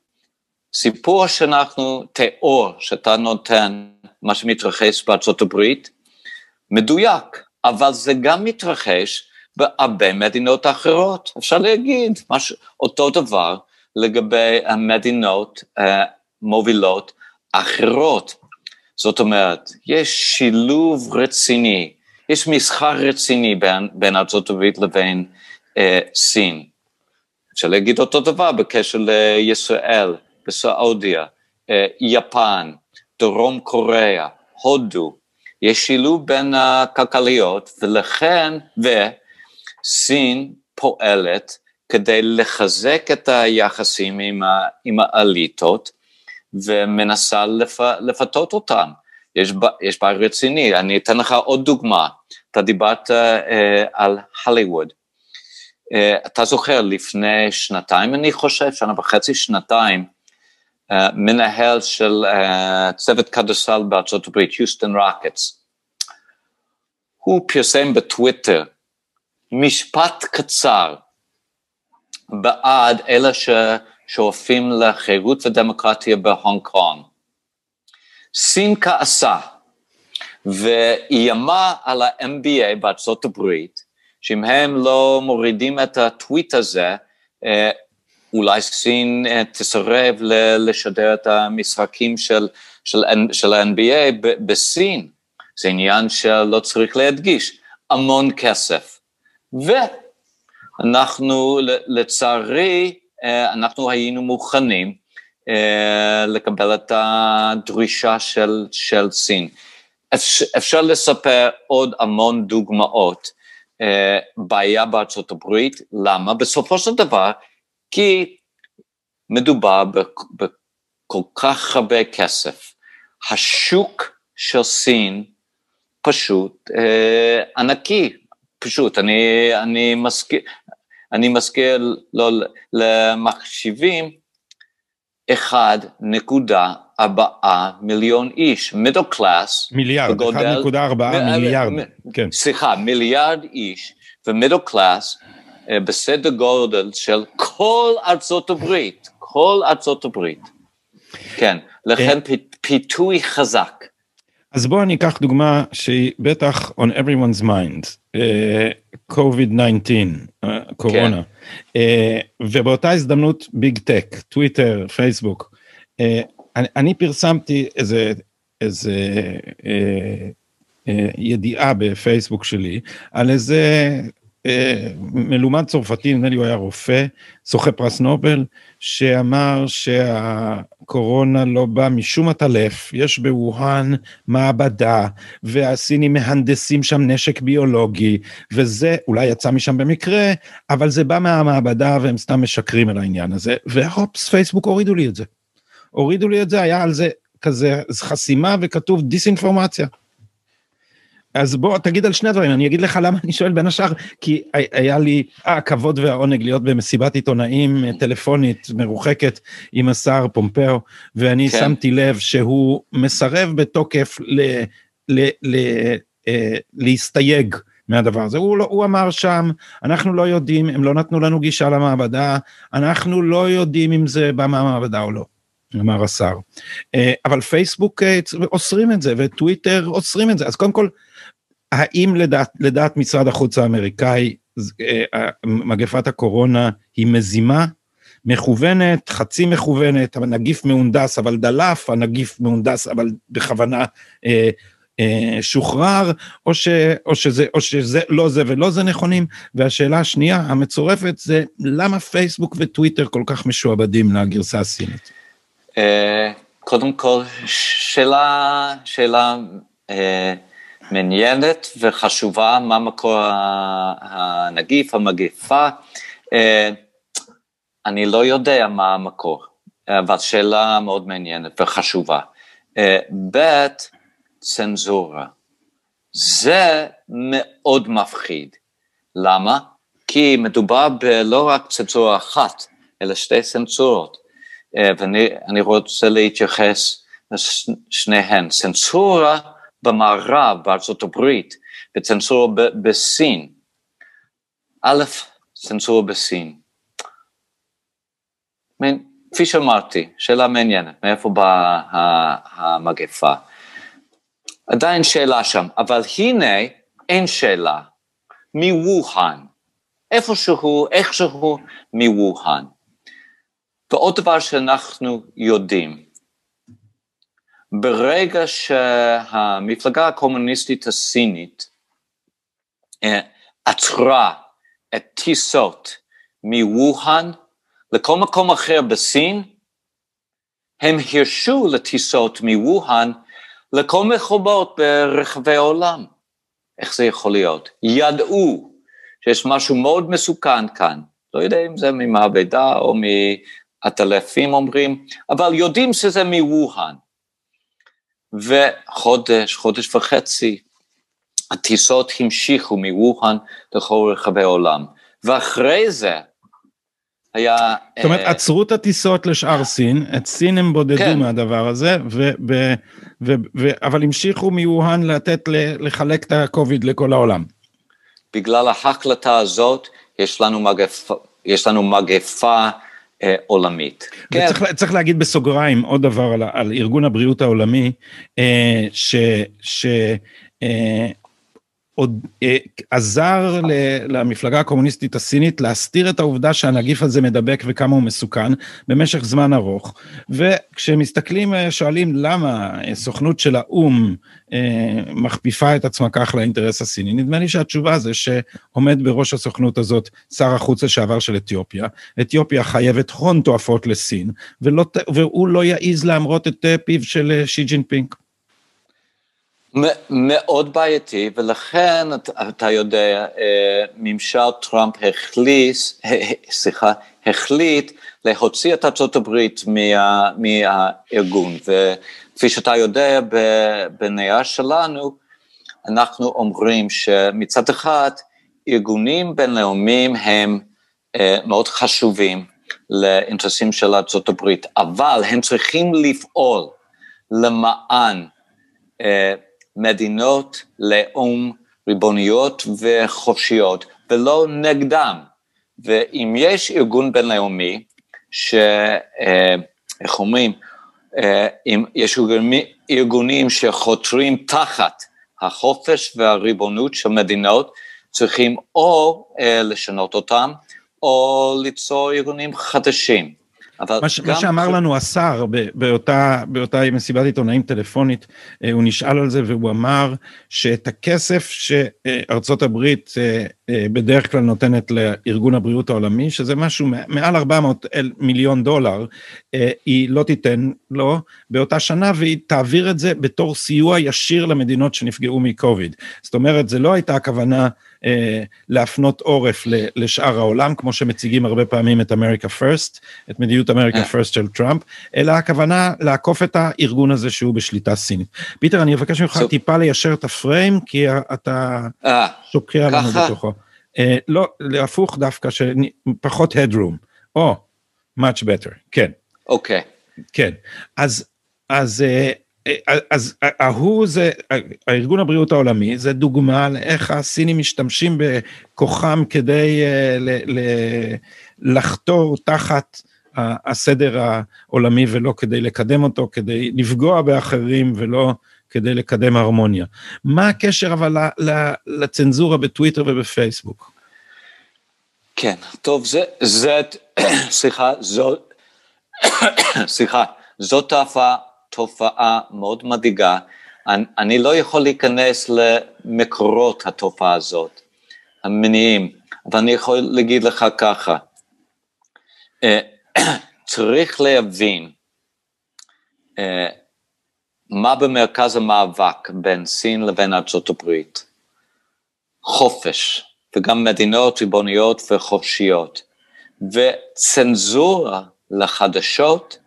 סיפור שאנחנו תיאור שאתה נותן מה שמתרחש בארצות הברית מדויק, אבל זה גם מתרחש בהרבה מדינות אחרות. אפשר להגיד מש, אותו דבר לגבי המדינות uh, מובילות אחרות. זאת אומרת, יש שילוב רציני, יש מסחר רציני בין, בין ארצות הברית לבין uh, סין. אפשר להגיד אותו דבר בקשר לישראל, בסעודיה, uh, יפן, דרום קוריאה, הודו, יש שילוב בין הכלכליות, ולכן, וסין פועלת כדי לחזק את היחסים עם, ה, עם האליטות, ומנסה לפ, לפתות אותם. יש, יש בעיה רציני, אני אתן לך עוד דוגמה, אתה דיברת uh, על הליווד. Uh, אתה זוכר, לפני שנתיים, אני חושב, שנה וחצי, שנתיים, uh, מנהל של uh, צוות כדורסל בארצות הברית, Houston Rockets. הוא פרסם בטוויטר משפט קצר בעד אלה ששואפים לחירות ודמוקרטיה בהונג קונג. סין כעסה ואיימה על ה-MBA בארצות הברית, שאם הם לא מורידים את הטוויט הזה, אה, אולי סין אה, תסרב לשדר את המשחקים של, של, של ה-NBA בסין. זה עניין שלא צריך להדגיש, המון כסף. ואנחנו, לצערי, אה, אנחנו היינו מוכנים לקבל את הדרישה של, של סין. אפשר לספר עוד המון דוגמאות. אה, בעיה בארצות הברית, למה? בסופו של דבר, כי מדובר בכל כך הרבה כסף. השוק של סין פשוט אה, ענקי, פשוט. אני, אני מזכיר, אני מזכיר לא, למחשיבים, אחד נקודה ארבעה מיליון איש, middle class. מיליארד, 1.4 מיליארד, כן. סליחה, מיליארד איש, ו middle class בסדר גודל של כל ארצות הברית, כל ארצות הברית. כן, לכן אה, פיתוי חזק. אז בואו אני אקח דוגמה שהיא בטח on everyone's mind, COVID-19, uh, קורונה, כן. ובאותה הזדמנות ביג טק, טוויטר, פייסבוק, אני, פרסמתי איזה, איזה אה, אה, ידיעה בפייסבוק שלי על איזה אה, מלומד צרפתי, נדמה לי הוא היה רופא, זוכה פרס נובל, שאמר שהקורונה לא בא משום עטלף, יש בווהאן מעבדה, והסינים מהנדסים שם נשק ביולוגי, וזה אולי יצא משם במקרה, אבל זה בא מהמעבדה והם סתם משקרים על העניין הזה, והופס, פייסבוק הורידו לי את זה. הורידו לי את זה, היה על זה כזה חסימה וכתוב דיסאינפורמציה. אז בוא תגיד על שני דברים, אני אגיד לך למה אני שואל בין השאר, כי היה לי הכבוד והעונג להיות במסיבת עיתונאים אה, טלפונית מרוחקת עם השר פומפאו, ואני כן. שמתי לב שהוא מסרב בתוקף ל, ל, ל, אה, להסתייג מהדבר הזה. הוא, לא, הוא אמר שם, אנחנו לא יודעים, הם לא נתנו לנו גישה למעבדה, אנחנו לא יודעים אם זה בא מהמעבדה או לא. אמר השר. אה, אבל פייסבוק אה, אוסרים את זה וטוויטר אוסרים את זה, אז קודם כל, האם לדעת, לדעת משרד החוץ האמריקאי אה, מגפת הקורונה היא מזימה, מכוונת, חצי מכוונת, הנגיף מהונדס אבל דלף, הנגיף מהונדס אבל בכוונה אה, אה, שוחרר, או, ש, או, שזה, או שזה לא זה ולא זה נכונים, והשאלה השנייה המצורפת זה למה פייסבוק וטוויטר כל כך משועבדים לגרסה הסינית. אה, קודם כל, שאלה, שאלה אה, מעניינת וחשובה, מה מקור הנגיף, המגפה. אה, אני לא יודע מה המקור, אבל שאלה מאוד מעניינת וחשובה. ב', צנזורה. זה מאוד מפחיד. למה? כי מדובר בלא רק צנזורה אחת, אלא שתי צנזורות. אה, ואני רוצה להתייחס לשניהן. צנזורה במערב, בארצות הברית, וצנזורה בסין. א', צנזורה בסין. כפי שאמרתי, שאלה מעניינת, מאיפה באה המגפה. עדיין שאלה שם, אבל הנה אין שאלה, מווהאן, איפשהו, איכשהו מווהאן. ועוד דבר שאנחנו יודעים, ברגע שהמפלגה הקומוניסטית הסינית אה, עצרה את טיסות מווהאן לכל מקום אחר בסין, הם הרשו לטיסות מווהאן לכל מחובות ברחבי העולם. איך זה יכול להיות? ידעו שיש משהו מאוד מסוכן כאן, לא יודע אם זה ממעבדה או עטלפים אומרים, אבל יודעים שזה מווהאן. וחודש, חודש וחצי, הטיסות המשיכו מווהאן לכל רחבי העולם. ואחרי זה היה... זאת אומרת, uh, עצרו את הטיסות לשאר סין, את סין הם בודדו כן. מהדבר הזה, ו, ו, ו, ו, אבל המשיכו מווהאן לתת, לחלק את הקוביד לכל העולם. בגלל ההחלטה הזאת, יש לנו מגפה, יש לנו מגפה עולמית. כן. וצריך, צריך להגיד בסוגריים עוד דבר על, על ארגון הבריאות העולמי, ש... ש עוד אה, עזר ל, למפלגה הקומוניסטית הסינית להסתיר את העובדה שהנגיף הזה מדבק וכמה הוא מסוכן במשך זמן ארוך. וכשמסתכלים, אה, שואלים למה סוכנות של האו"ם אה, מכפיפה את עצמה כך לאינטרס הסיני, נדמה לי שהתשובה זה שעומד בראש הסוכנות הזאת שר החוץ לשעבר של אתיופיה. אתיופיה חייבת הון תועפות לסין, ולא, והוא לא יעז להמרות את אה, פיו של אה, שי ג'ינפינג. מאוד בעייתי, ולכן אתה יודע, אה, ממשל טראמפ החליס, סליחה, החליט להוציא את ארצות הברית מה, מהארגון, וכפי שאתה יודע, בנייר שלנו, אנחנו אומרים שמצד אחד, ארגונים בינלאומיים הם אה, מאוד חשובים לאינטרסים של ארצות הברית, אבל הם צריכים לפעול למען אה, מדינות לאום ריבוניות וחופשיות, ולא נגדם. ואם יש ארגון בינלאומי, שאיך אה, אומרים, אה, אם יש ארגונים שחותרים תחת החופש והריבונות של מדינות, צריכים או אה, לשנות אותם, או ליצור ארגונים חדשים. מה, ש, מה שאמר לנו השר באותה, באותה מסיבת עיתונאים טלפונית, אה, הוא נשאל על זה והוא אמר שאת הכסף שארצות הברית אה, אה, בדרך כלל נותנת לארגון הבריאות העולמי, שזה משהו מעל 400 מיליון דולר, היא לא תיתן לו באותה שנה והיא תעביר את זה בתור סיוע ישיר למדינות שנפגעו מקוביד. זאת אומרת, זה לא הייתה הכוונה להפנות עורף לשאר העולם, כמו שמציגים הרבה פעמים את America First, את מדיניות America First של טראמפ, אלא הכוונה לעקוף את הארגון הזה שהוא בשליטה סינית. פיטר, אני אבקש ממך so, טיפה ליישר את ה frame, כי אתה uh, שוקע לנו בתוכו. Uh, לא, להפוך דווקא, פחות headroom. או, oh, much better, כן. אוקיי. Okay. כן, אז, אז uh, אז ההוא זה, הארגון הבריאות העולמי, זה דוגמה לאיך הסינים משתמשים בכוחם כדי אה, ל, ל, לחתור תחת הסדר העולמי ולא כדי לקדם אותו, כדי לפגוע באחרים ולא כדי לקדם הרמוניה. מה הקשר אבל לצנזורה בטוויטר ובפייסבוק? כן, טוב, זה, זה, סליחה, זו, סליחה, זאת תופעה תופעה מאוד מדאיגה. אני, אני לא יכול להיכנס למקורות התופעה הזאת, המניעים, אבל אני יכול להגיד לך ככה, אה, צריך להבין אה, מה במרכז המאבק בין סין לבין ארצות הברית. חופש, וגם מדינות ריבוניות וחופשיות, וצנזורה לחדשות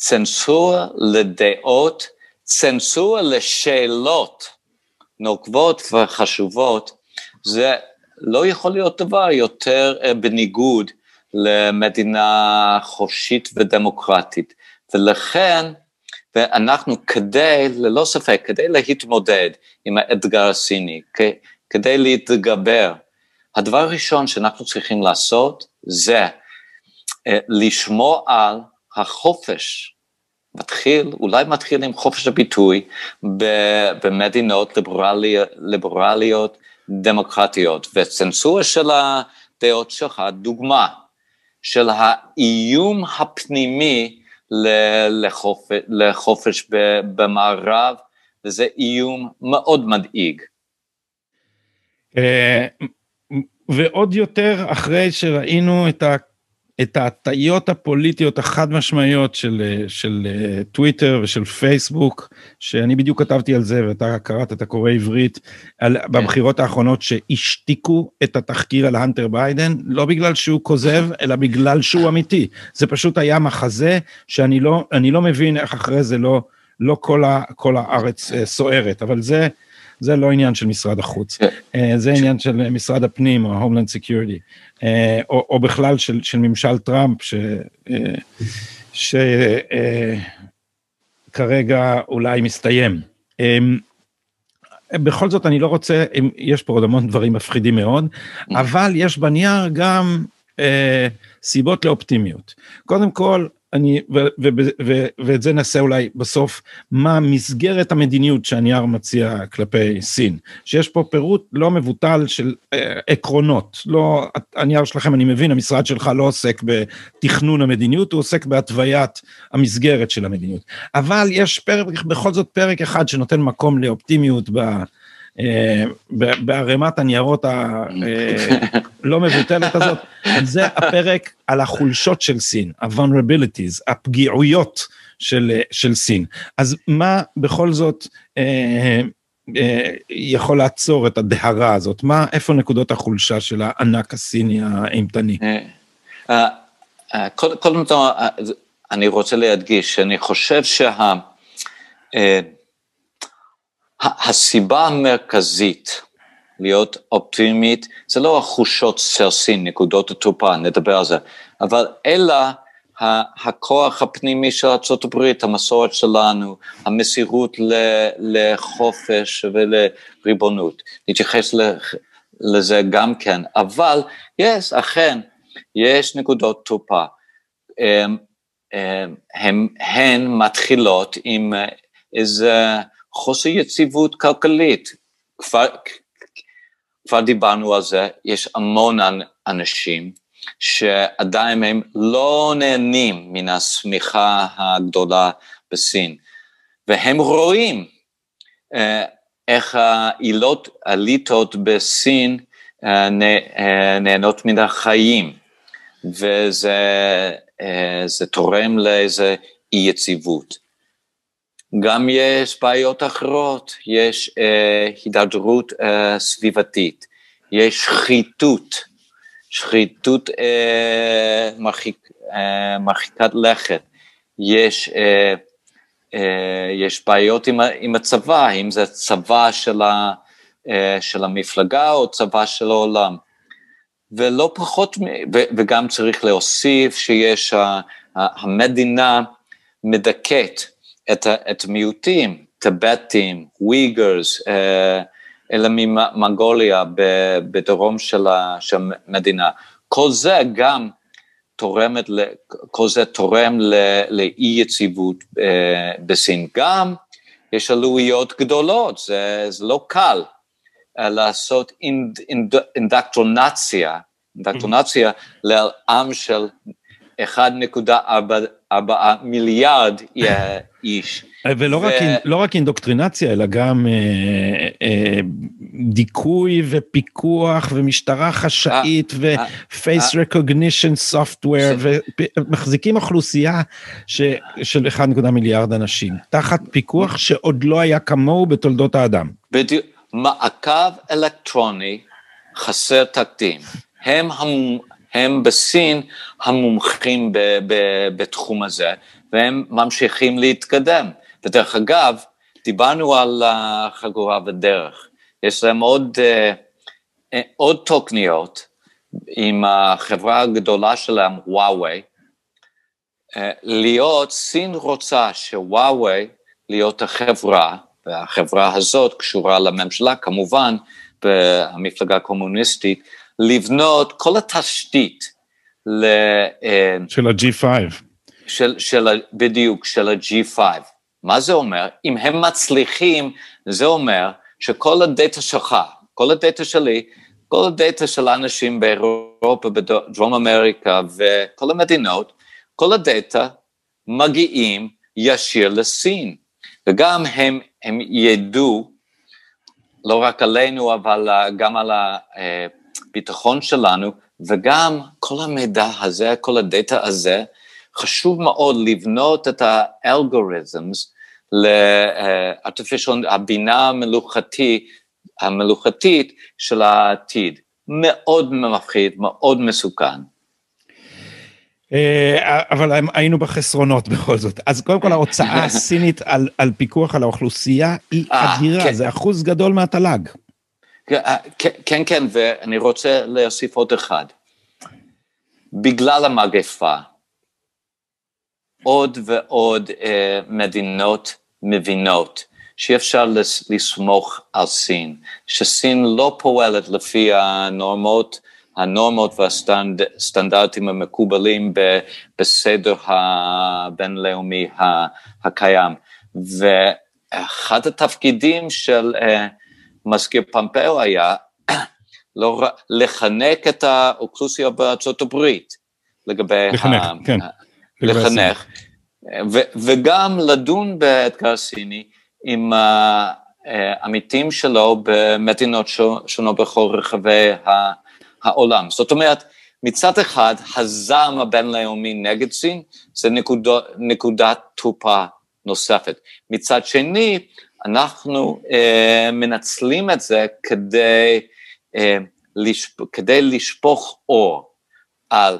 צנזורה לדעות, צנזורה לשאלות נוקבות וחשובות, זה לא יכול להיות דבר יותר אה, בניגוד למדינה חופשית ודמוקרטית. ולכן, ואנחנו כדי, ללא ספק, כדי להתמודד עם האתגר הסיני, כדי להתגבר, הדבר הראשון שאנחנו צריכים לעשות זה אה, לשמור על החופש מתחיל, אולי מתחיל עם חופש הביטוי במדינות ליברליות, ליברליות דמוקרטיות, וצנזורה של הדעות שלך, דוגמה של האיום הפנימי לחופש, לחופש במערב, וזה איום מאוד מדאיג. אה, ועוד יותר אחרי שראינו את ה... את ההטיות הפוליטיות החד משמעיות של, של אה, טוויטר ושל פייסבוק, שאני בדיוק כתבתי על זה ואתה קראת, אתה קורא עברית, על, כן. בבחירות האחרונות שהשתיקו את התחקיר על הנטר ביידן, לא בגלל שהוא כוזב, אלא בגלל שהוא אמיתי. זה פשוט היה מחזה שאני לא, לא מבין איך אחרי זה לא, לא כל, ה, כל הארץ אה, סוערת, אבל זה... זה לא עניין של משרד החוץ, כן. אה, זה עניין של משרד הפנים או Homeland Security, אה, או, או בכלל של, של ממשל טראמפ, שכרגע אה, אולי מסתיים. בכל זאת אני לא רוצה, יש פה עוד המון דברים מפחידים מאוד, אבל יש בנייר גם אה, סיבות לאופטימיות. קודם כל, אני, ו, ו, ו, ו, ואת זה נעשה אולי בסוף, מה מסגרת המדיניות שהנייר מציע כלפי סין, שיש פה פירוט לא מבוטל של אה, עקרונות, לא, הנייר שלכם, אני מבין, המשרד שלך לא עוסק בתכנון המדיניות, הוא עוסק בהתוויית המסגרת של המדיניות, אבל יש פרק, בכל זאת פרק אחד שנותן מקום לאופטימיות ב... אה, בערימת הניירות אה, מבוטלת הזאת, זה הפרק על החולשות של סין, ה-vulnerabilities, הפגיעויות של, של סין. אז מה בכל זאת אה, אה, יכול לעצור את הדהרה הזאת? מה, איפה נקודות החולשה של הענק הסיני האימתני? אה, קודם כל, אני רוצה להדגיש, אני חושב שה... הסיבה המרכזית להיות אופטימית זה לא החושות של סין, נקודות התורפה, נדבר על זה, אבל אלא הכוח הפנימי של ארה"ב, המסורת שלנו, המסירות לחופש ולריבונות. נתייחס לזה גם כן, אבל יש, אכן, יש נקודות תורפה. הן מתחילות עם איזה חוסר יציבות כלכלית. כבר, כבר דיברנו על זה, יש המון אנשים שעדיין הם לא נהנים מן השמיכה הגדולה בסין, והם רואים אה, איך העילות, הליטות בסין אה, אה, נהנות מן החיים, וזה תורם לאיזה אי יציבות. גם יש בעיות אחרות, יש אה, הידרדרות אה, סביבתית, יש שחיתות, שחיתות אה, מרחיק, אה, מרחיקת לכת, יש, אה, אה, יש בעיות עם, עם הצבא, אם זה צבא של, ה, אה, של המפלגה או צבא של העולם. ולא פחות, ו, וגם צריך להוסיף שיש, המדינה מדכאת את, את מיעוטים, טבטים, וויגרס, אה, אלא ממנגוליה בדרום של המדינה. כל זה גם תורמת, כל זה תורם לאי יציבות אה, בסין. גם יש עלויות גדולות, זה, זה לא קל אה, לעשות אינד, אינד, אינדקטרונציה, אינדקטרונציה לעם של 1.4 מיליארד איש. ולא ו... רק, לא רק אינדוקטרינציה, אלא גם אה, אה, דיכוי ופיקוח ומשטרה חשאית ו-face recognition software, ומחזיקים אוכלוסייה ש, של 1.1 מיליארד אנשים, תחת פיקוח שעוד לא היה כמוהו בתולדות האדם. בדיוק, מעקב אלקטרוני חסר תקדים. הם, הם בסין המומחים ב, ב, בתחום הזה, והם ממשיכים להתקדם. ודרך אגב, דיברנו על החגורה בדרך, יש להם עוד, uh, עוד תוכניות עם החברה הגדולה שלהם, וואווי, uh, להיות, סין רוצה שוואווי להיות החברה, והחברה הזאת קשורה לממשלה, כמובן, במפלגה הקומוניסטית, לבנות כל התשתית ל... של ה-G5. של, של, בדיוק, של ה-G5. מה זה אומר? אם הם מצליחים, זה אומר שכל הדאטה שלך, כל הדאטה שלי, כל הדאטה של האנשים באירופה, בדרום אמריקה וכל המדינות, כל הדאטה מגיעים ישיר לסין. וגם הם, הם ידעו, לא רק עלינו, אבל גם על הביטחון שלנו, וגם כל המידע הזה, כל הדאטה הזה, חשוב מאוד לבנות את האלגוריתמס ל-artificial, הבינה המלוכתית, המלוכתית של העתיד. מאוד מפחיד, מאוד מסוכן. אה, אבל היינו בחסרונות בכל זאת. אז קודם כל ההוצאה הסינית על, על פיקוח על האוכלוסייה היא אה, אדירה, כן. זה אחוז גדול מהתל"ג. אה, כן, כן, כן, ואני רוצה להוסיף עוד אחד. בגלל המגפה, עוד ועוד אה, מדינות מבינות שאי אפשר לסמוך על סין, שסין לא פועלת לפי הנורמות הנורמות והסטנדרטים המקובלים בסדר הבינלאומי הקיים. ואחד התפקידים של מזכיר פמפאו היה לא, לחנק את האוכלוסייה בארצות הברית לגבי... לחנך, ה... כן. לחנך. ו, וגם לדון באתגר סיני עם העמיתים שלו במדינות שונות בכל רחבי העולם. זאת אומרת, מצד אחד, הזעם הבינלאומי נגד סין זה נקודו, נקודת תורפה נוספת. מצד שני, אנחנו אה, מנצלים את זה כדי, אה, לשפ, כדי לשפוך אור על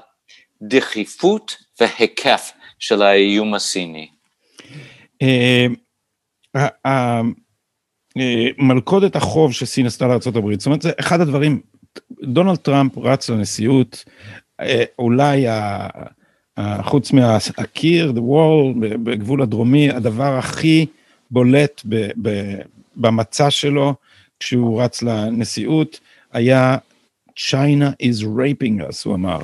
דחיפות והיקף של האיום הסיני. אה, אה, מלכודת החוב שסין עשתה לארה"ב, זאת אומרת זה אחד הדברים, דונלד טראמפ רץ לנשיאות, אה, אולי חוץ מהקיר, the wall, בגבול הדרומי, הדבר הכי בולט במצע שלו כשהוא רץ לנשיאות היה China is raping us, הוא אמר.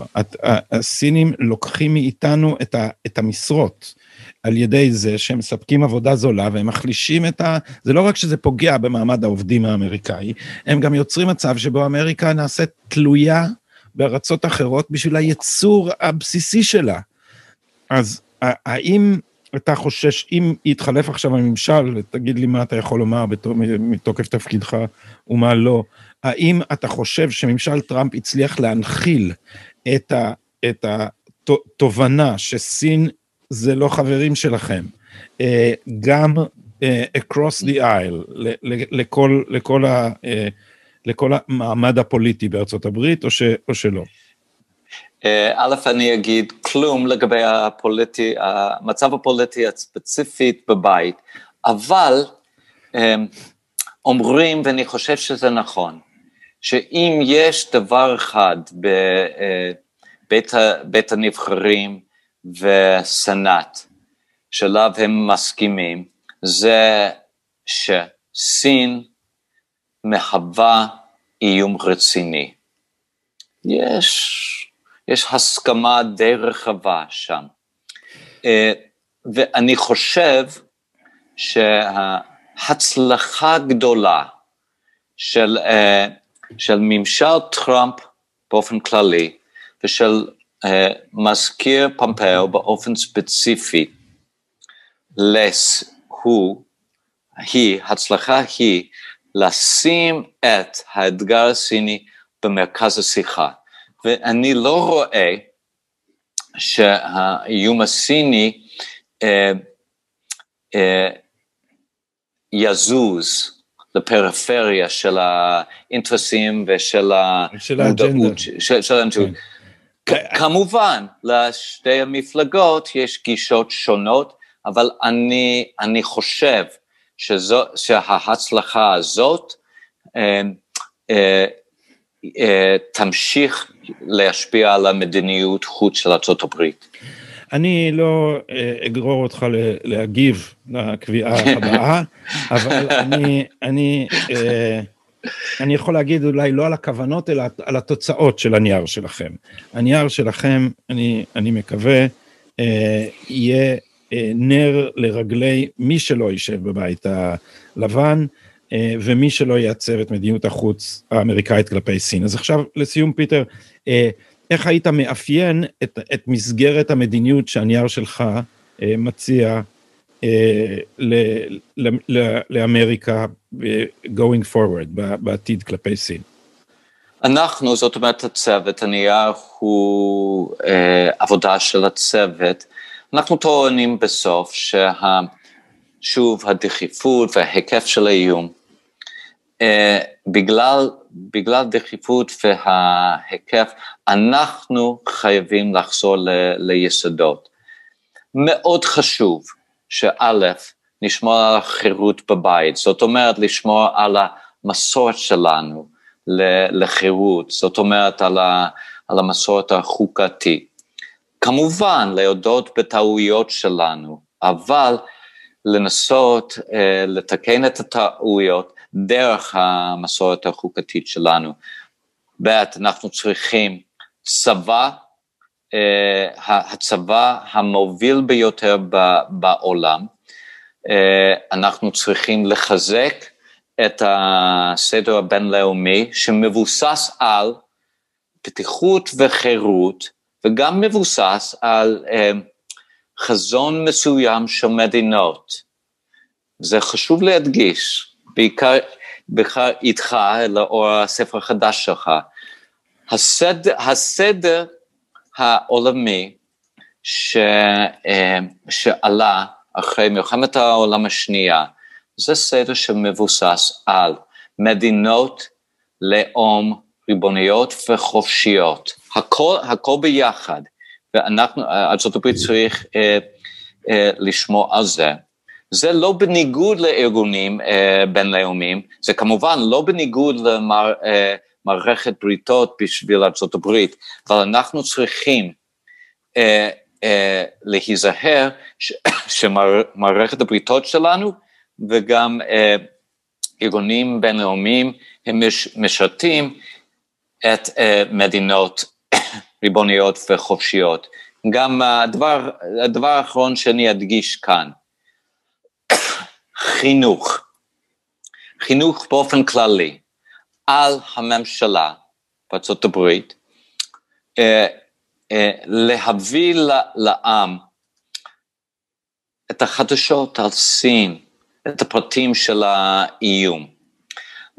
הסינים לוקחים מאיתנו את, ה, את המשרות על ידי זה שהם מספקים עבודה זולה והם מחלישים את ה... זה לא רק שזה פוגע במעמד העובדים האמריקאי, הם גם יוצרים מצב שבו אמריקה נעשית תלויה בארצות אחרות בשביל הייצור הבסיסי שלה. אז האם אתה חושש, אם יתחלף עכשיו הממשל, תגיד לי מה אתה יכול לומר מתוקף תפקידך ומה לא, האם אתה חושב שממשל טראמפ הצליח להנחיל את, התובנה שסין זה לא חברים שלכם, אה, גם אה, across the aisle, לכל, לכל, ה, אה, לכל המעמד הפוליטי בארצות הברית, או, ש, או שלא? א', אני אגיד כלום לגבי הפוליטי, המצב הפוליטי הספציפית בבית, אבל אומרים, ואני חושב שזה נכון, שאם יש דבר אחד בבית בית הנבחרים וסנאט שעליו הם מסכימים, זה שסין מהווה איום רציני. יש, יש הסכמה די רחבה שם. אה, ואני חושב שההצלחה הגדולה של אה, של ממשל טראמפ באופן כללי ושל uh, מזכיר פומפאו באופן ספציפי, לס הוא, היא, הצלחה היא לשים את האתגר הסיני במרכז השיחה. ואני לא רואה שהאיום הסיני אה, אה, יזוז לפריפריה של האינטרסים ושל המודעות, של, של האנג'ות. כן. כמובן, לשתי המפלגות יש גישות שונות, אבל אני, אני חושב שזו, שההצלחה הזאת אה, אה, אה, תמשיך להשפיע על המדיניות חוץ של ארה"ב. אני לא אה, אגרור אותך להגיב לקביעה הבאה, אבל אני, אני, אה, אני יכול להגיד אולי לא על הכוונות, אלא על התוצאות של הנייר שלכם. הנייר שלכם, אני, אני מקווה, אה, יהיה נר לרגלי מי שלא יישב בבית הלבן, ומי שלא ייצב את מדיניות החוץ האמריקאית כלפי סין. אז עכשיו לסיום פיטר, איך היית מאפיין את, את מסגרת המדיניות שהנייר שלך אה, מציע אה, ל, ל, ל, לאמריקה אה, going forward בעתיד כלפי סין? אנחנו, זאת אומרת הצוות, הנייר הוא אה, עבודה של הצוות. אנחנו טוענים בסוף ששוב הדחיפות וההיקף של האיום, אה, בגלל בגלל דחיפות וההיקף, אנחנו חייבים לחזור ל, ליסודות. מאוד חשוב שא', נשמור על החירות בבית, זאת אומרת לשמור על המסורת שלנו לחירות, זאת אומרת על, ה, על המסורת החוקתית. כמובן להודות בטעויות שלנו, אבל לנסות אה, לתקן את הטעויות דרך המסורת החוקתית שלנו. ב', אנחנו צריכים צבא, uh, הצבא המוביל ביותר בעולם, uh, אנחנו צריכים לחזק את הסדר הבינלאומי שמבוסס על פתיחות וחירות, וגם מבוסס על uh, חזון מסוים של מדינות. זה חשוב להדגיש, בעיקר, בעיקר איתך, לאור הספר החדש שלך. הסדר, הסדר העולמי ש, אה, שעלה אחרי מלחמת העולם השנייה, זה סדר שמבוסס על מדינות לאום ריבוניות וחופשיות, הכל, הכל ביחד, ואנחנו, ארה"ב צריך אה, אה, לשמור על זה. זה לא בניגוד לארגונים אה, בינלאומיים, זה כמובן לא בניגוד למערכת אה, בריתות בשביל ארה"ב, אבל אנחנו צריכים אה, אה, להיזהר ש, שמערכת הבריתות שלנו וגם אה, ארגונים בינלאומיים הם מש, משרתים את אה, מדינות ריבוניות וחופשיות. גם הדבר, הדבר האחרון שאני אדגיש כאן, חינוך. חינוך באופן כללי על הממשלה בארצות הברית, אה, אה, להביא לעם את החדשות על סין, את הפרטים של האיום.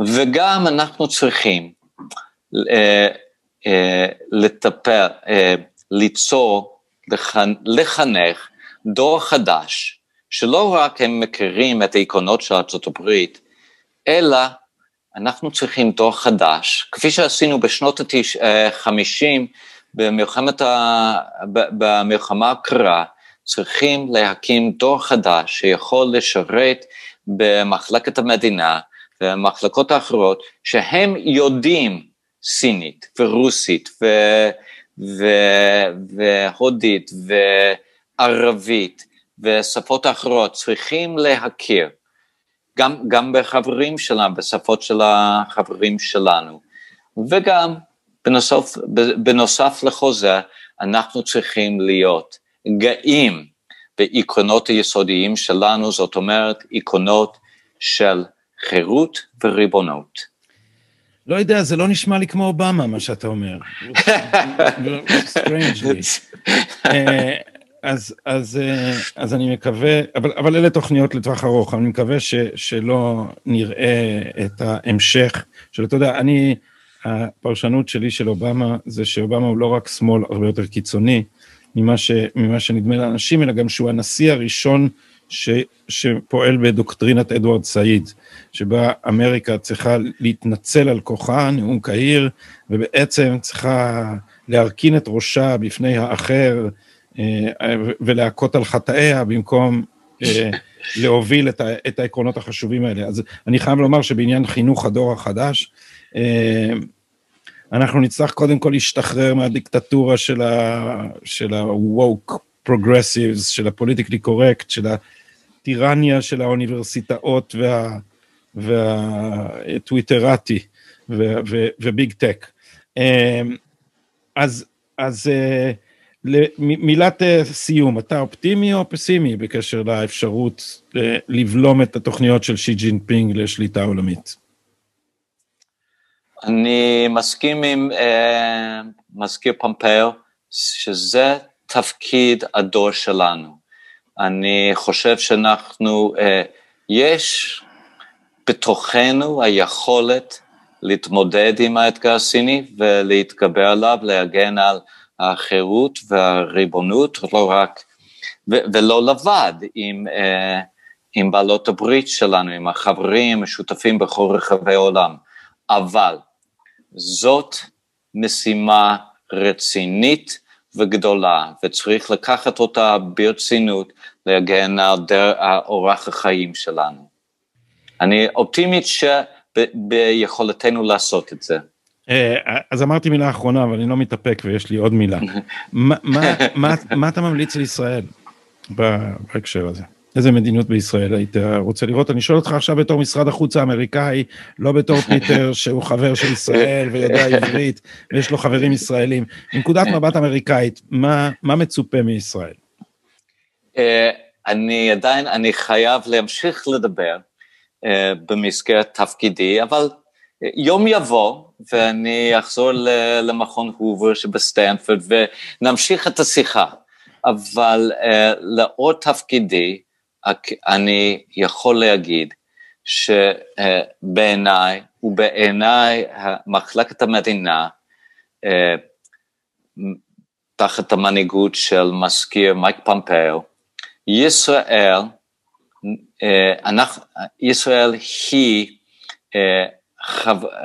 וגם אנחנו צריכים אה, לטפל, ליצור, לחנך דור חדש שלא רק הם מכירים את העקרונות של ארה"ב, אלא אנחנו צריכים דור חדש, כפי שעשינו בשנות ה-50 במלחמת ה... במלחמה הקרה, צריכים להקים דור חדש שיכול לשרת במחלקת המדינה ובמחלקות האחרות, שהם יודעים סינית ורוסית ו... ו... והודית וערבית ושפות אחרות צריכים להכיר, גם, גם בחברים שלנו, בשפות של החברים שלנו, וגם בנוסף, בנוסף לכל זה, אנחנו צריכים להיות גאים בעקרונות היסודיים שלנו, זאת אומרת, עקרונות של חירות וריבונות. לא יודע, זה לא נשמע לי כמו אובמה, מה שאתה אומר. אז, אז, אה, אז אני מקווה, אבל, אבל אלה תוכניות לטווח ארוך, אני מקווה ש, שלא נראה את ההמשך של, אתה יודע, אני, הפרשנות שלי של אובמה זה שאובמה הוא לא רק שמאל הרבה יותר קיצוני ממה, ש, ממה שנדמה לאנשים, אלא גם שהוא הנשיא הראשון ש, שפועל בדוקטרינת אדוארד סעיד, שבה אמריקה צריכה להתנצל על כוחה, נאום קהיר, ובעצם צריכה להרכין את ראשה בפני האחר, אה, ולהכות על חטאיה במקום אה, להוביל את, את העקרונות החשובים האלה. אז אני חייב לומר שבעניין חינוך הדור החדש, אה, אנחנו נצטרך קודם כל להשתחרר מהדיקטטורה של ה-woke progressives, של ה politically correct, של הטירניה של האוניברסיטאות וה, והטוויטרטי ו Big Tech. אז, אז מילת אה, סיום, אתה אופטימי או פסימי בקשר לאפשרות אה, לבלום את התוכניות של שי ג'ינפינג לשליטה עולמית? אני מסכים עם אה, מזכיר פומפאו, שזה תפקיד הדור שלנו. אני חושב שאנחנו, אה, יש בתוכנו היכולת להתמודד עם האתגר הסיני ולהתגבר עליו, להגן על החירות והריבונות, לא רק, ו- ולא לבד, עם, אה, עם בעלות הברית שלנו, עם החברים, השותפים בכל רחבי העולם. אבל זאת משימה רצינית וגדולה, וצריך לקחת אותה ברצינות, להגן על אורח החיים שלנו. אני אופטימית שביכולתנו לעשות את זה. אה, אז אמרתי מילה אחרונה, אבל אני לא מתאפק ויש לי עוד מילה. מה, מה, מה, מה אתה ממליץ לישראל בהקשר הזה? איזה מדיניות בישראל היית רוצה לראות? אני שואל אותך עכשיו בתור משרד החוץ האמריקאי, לא בתור פיטר שהוא חבר של ישראל ויודע עברית ויש לו חברים ישראלים. מנקודת מבט אמריקאית, מה, מה מצופה מישראל? אה, אני עדיין, אני חייב להמשיך לדבר במסגרת תפקידי, אבל יום יבוא ואני אחזור למכון הובר שבסטנפורד ונמשיך את השיחה. אבל לאור תפקידי, אני יכול להגיד שבעיניי ובעיניי מחלקת המדינה, תחת המנהיגות של מזכיר מייק פומפאו, ישראל, אנחנו, ישראל היא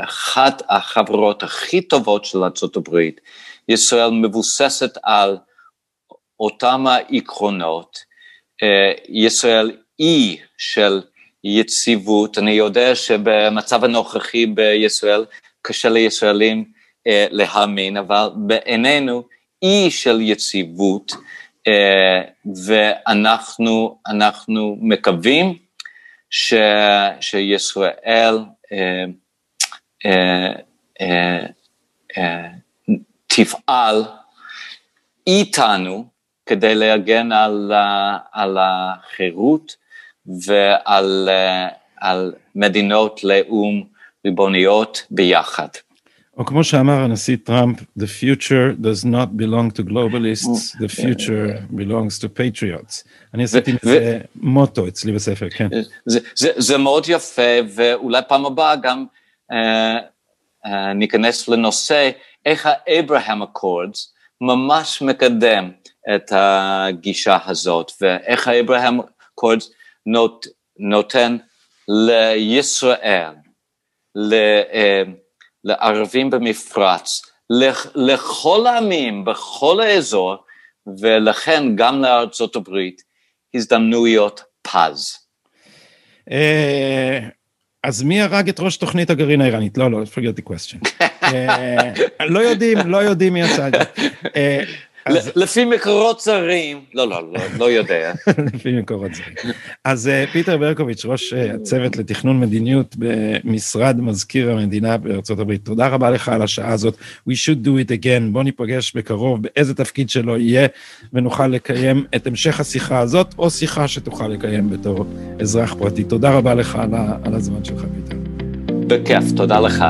אחת החברות הכי טובות של ארה"ב. ישראל מבוססת על אותם העקרונות, ישראל אי של יציבות, אני יודע שבמצב הנוכחי בישראל קשה לישראלים להאמין, אבל בעינינו אי של יציבות, ואנחנו מקווים ש, שישראל תפעל איתנו כדי להגן על, על החירות ועל על מדינות לאום ריבוניות ביחד. או כמו שאמר הנשיא טראמפ, the future does not belong to globalists, the future belongs to patriots. אני עשיתי מזה מוטו אצלי בספר, כן. זה, זה, זה מאוד יפה, ואולי פעם הבאה גם אה, אה, ניכנס לנושא איך ה-Abraham Accords ממש מקדם את הגישה הזאת, ואיך ה-Abraham Accords נות, נותן לישראל, ל, אה, לערבים במפרץ, לכל העמים בכל האזור, ולכן גם לארצות הברית, הזדמנויות פז. אז מי הרג את ראש תוכנית הגרעין האיראנית? לא, לא, forget the question. לא יודעים, לא יודעים מי עשה את זה. לפי מקורות זרים, לא, לא, לא, לא יודע. לפי מקורות זרים. אז פיטר ברקוביץ', ראש הצוות לתכנון מדיניות במשרד מזכיר המדינה בארצות הברית, תודה רבה לך על השעה הזאת. We should do it again, בוא ניפגש בקרוב באיזה תפקיד שלו יהיה, ונוכל לקיים את המשך השיחה הזאת, או שיחה שתוכל לקיים בתור אזרח פרטי. תודה רבה לך על הזמן שלך, פיטר. בכיף, תודה לך.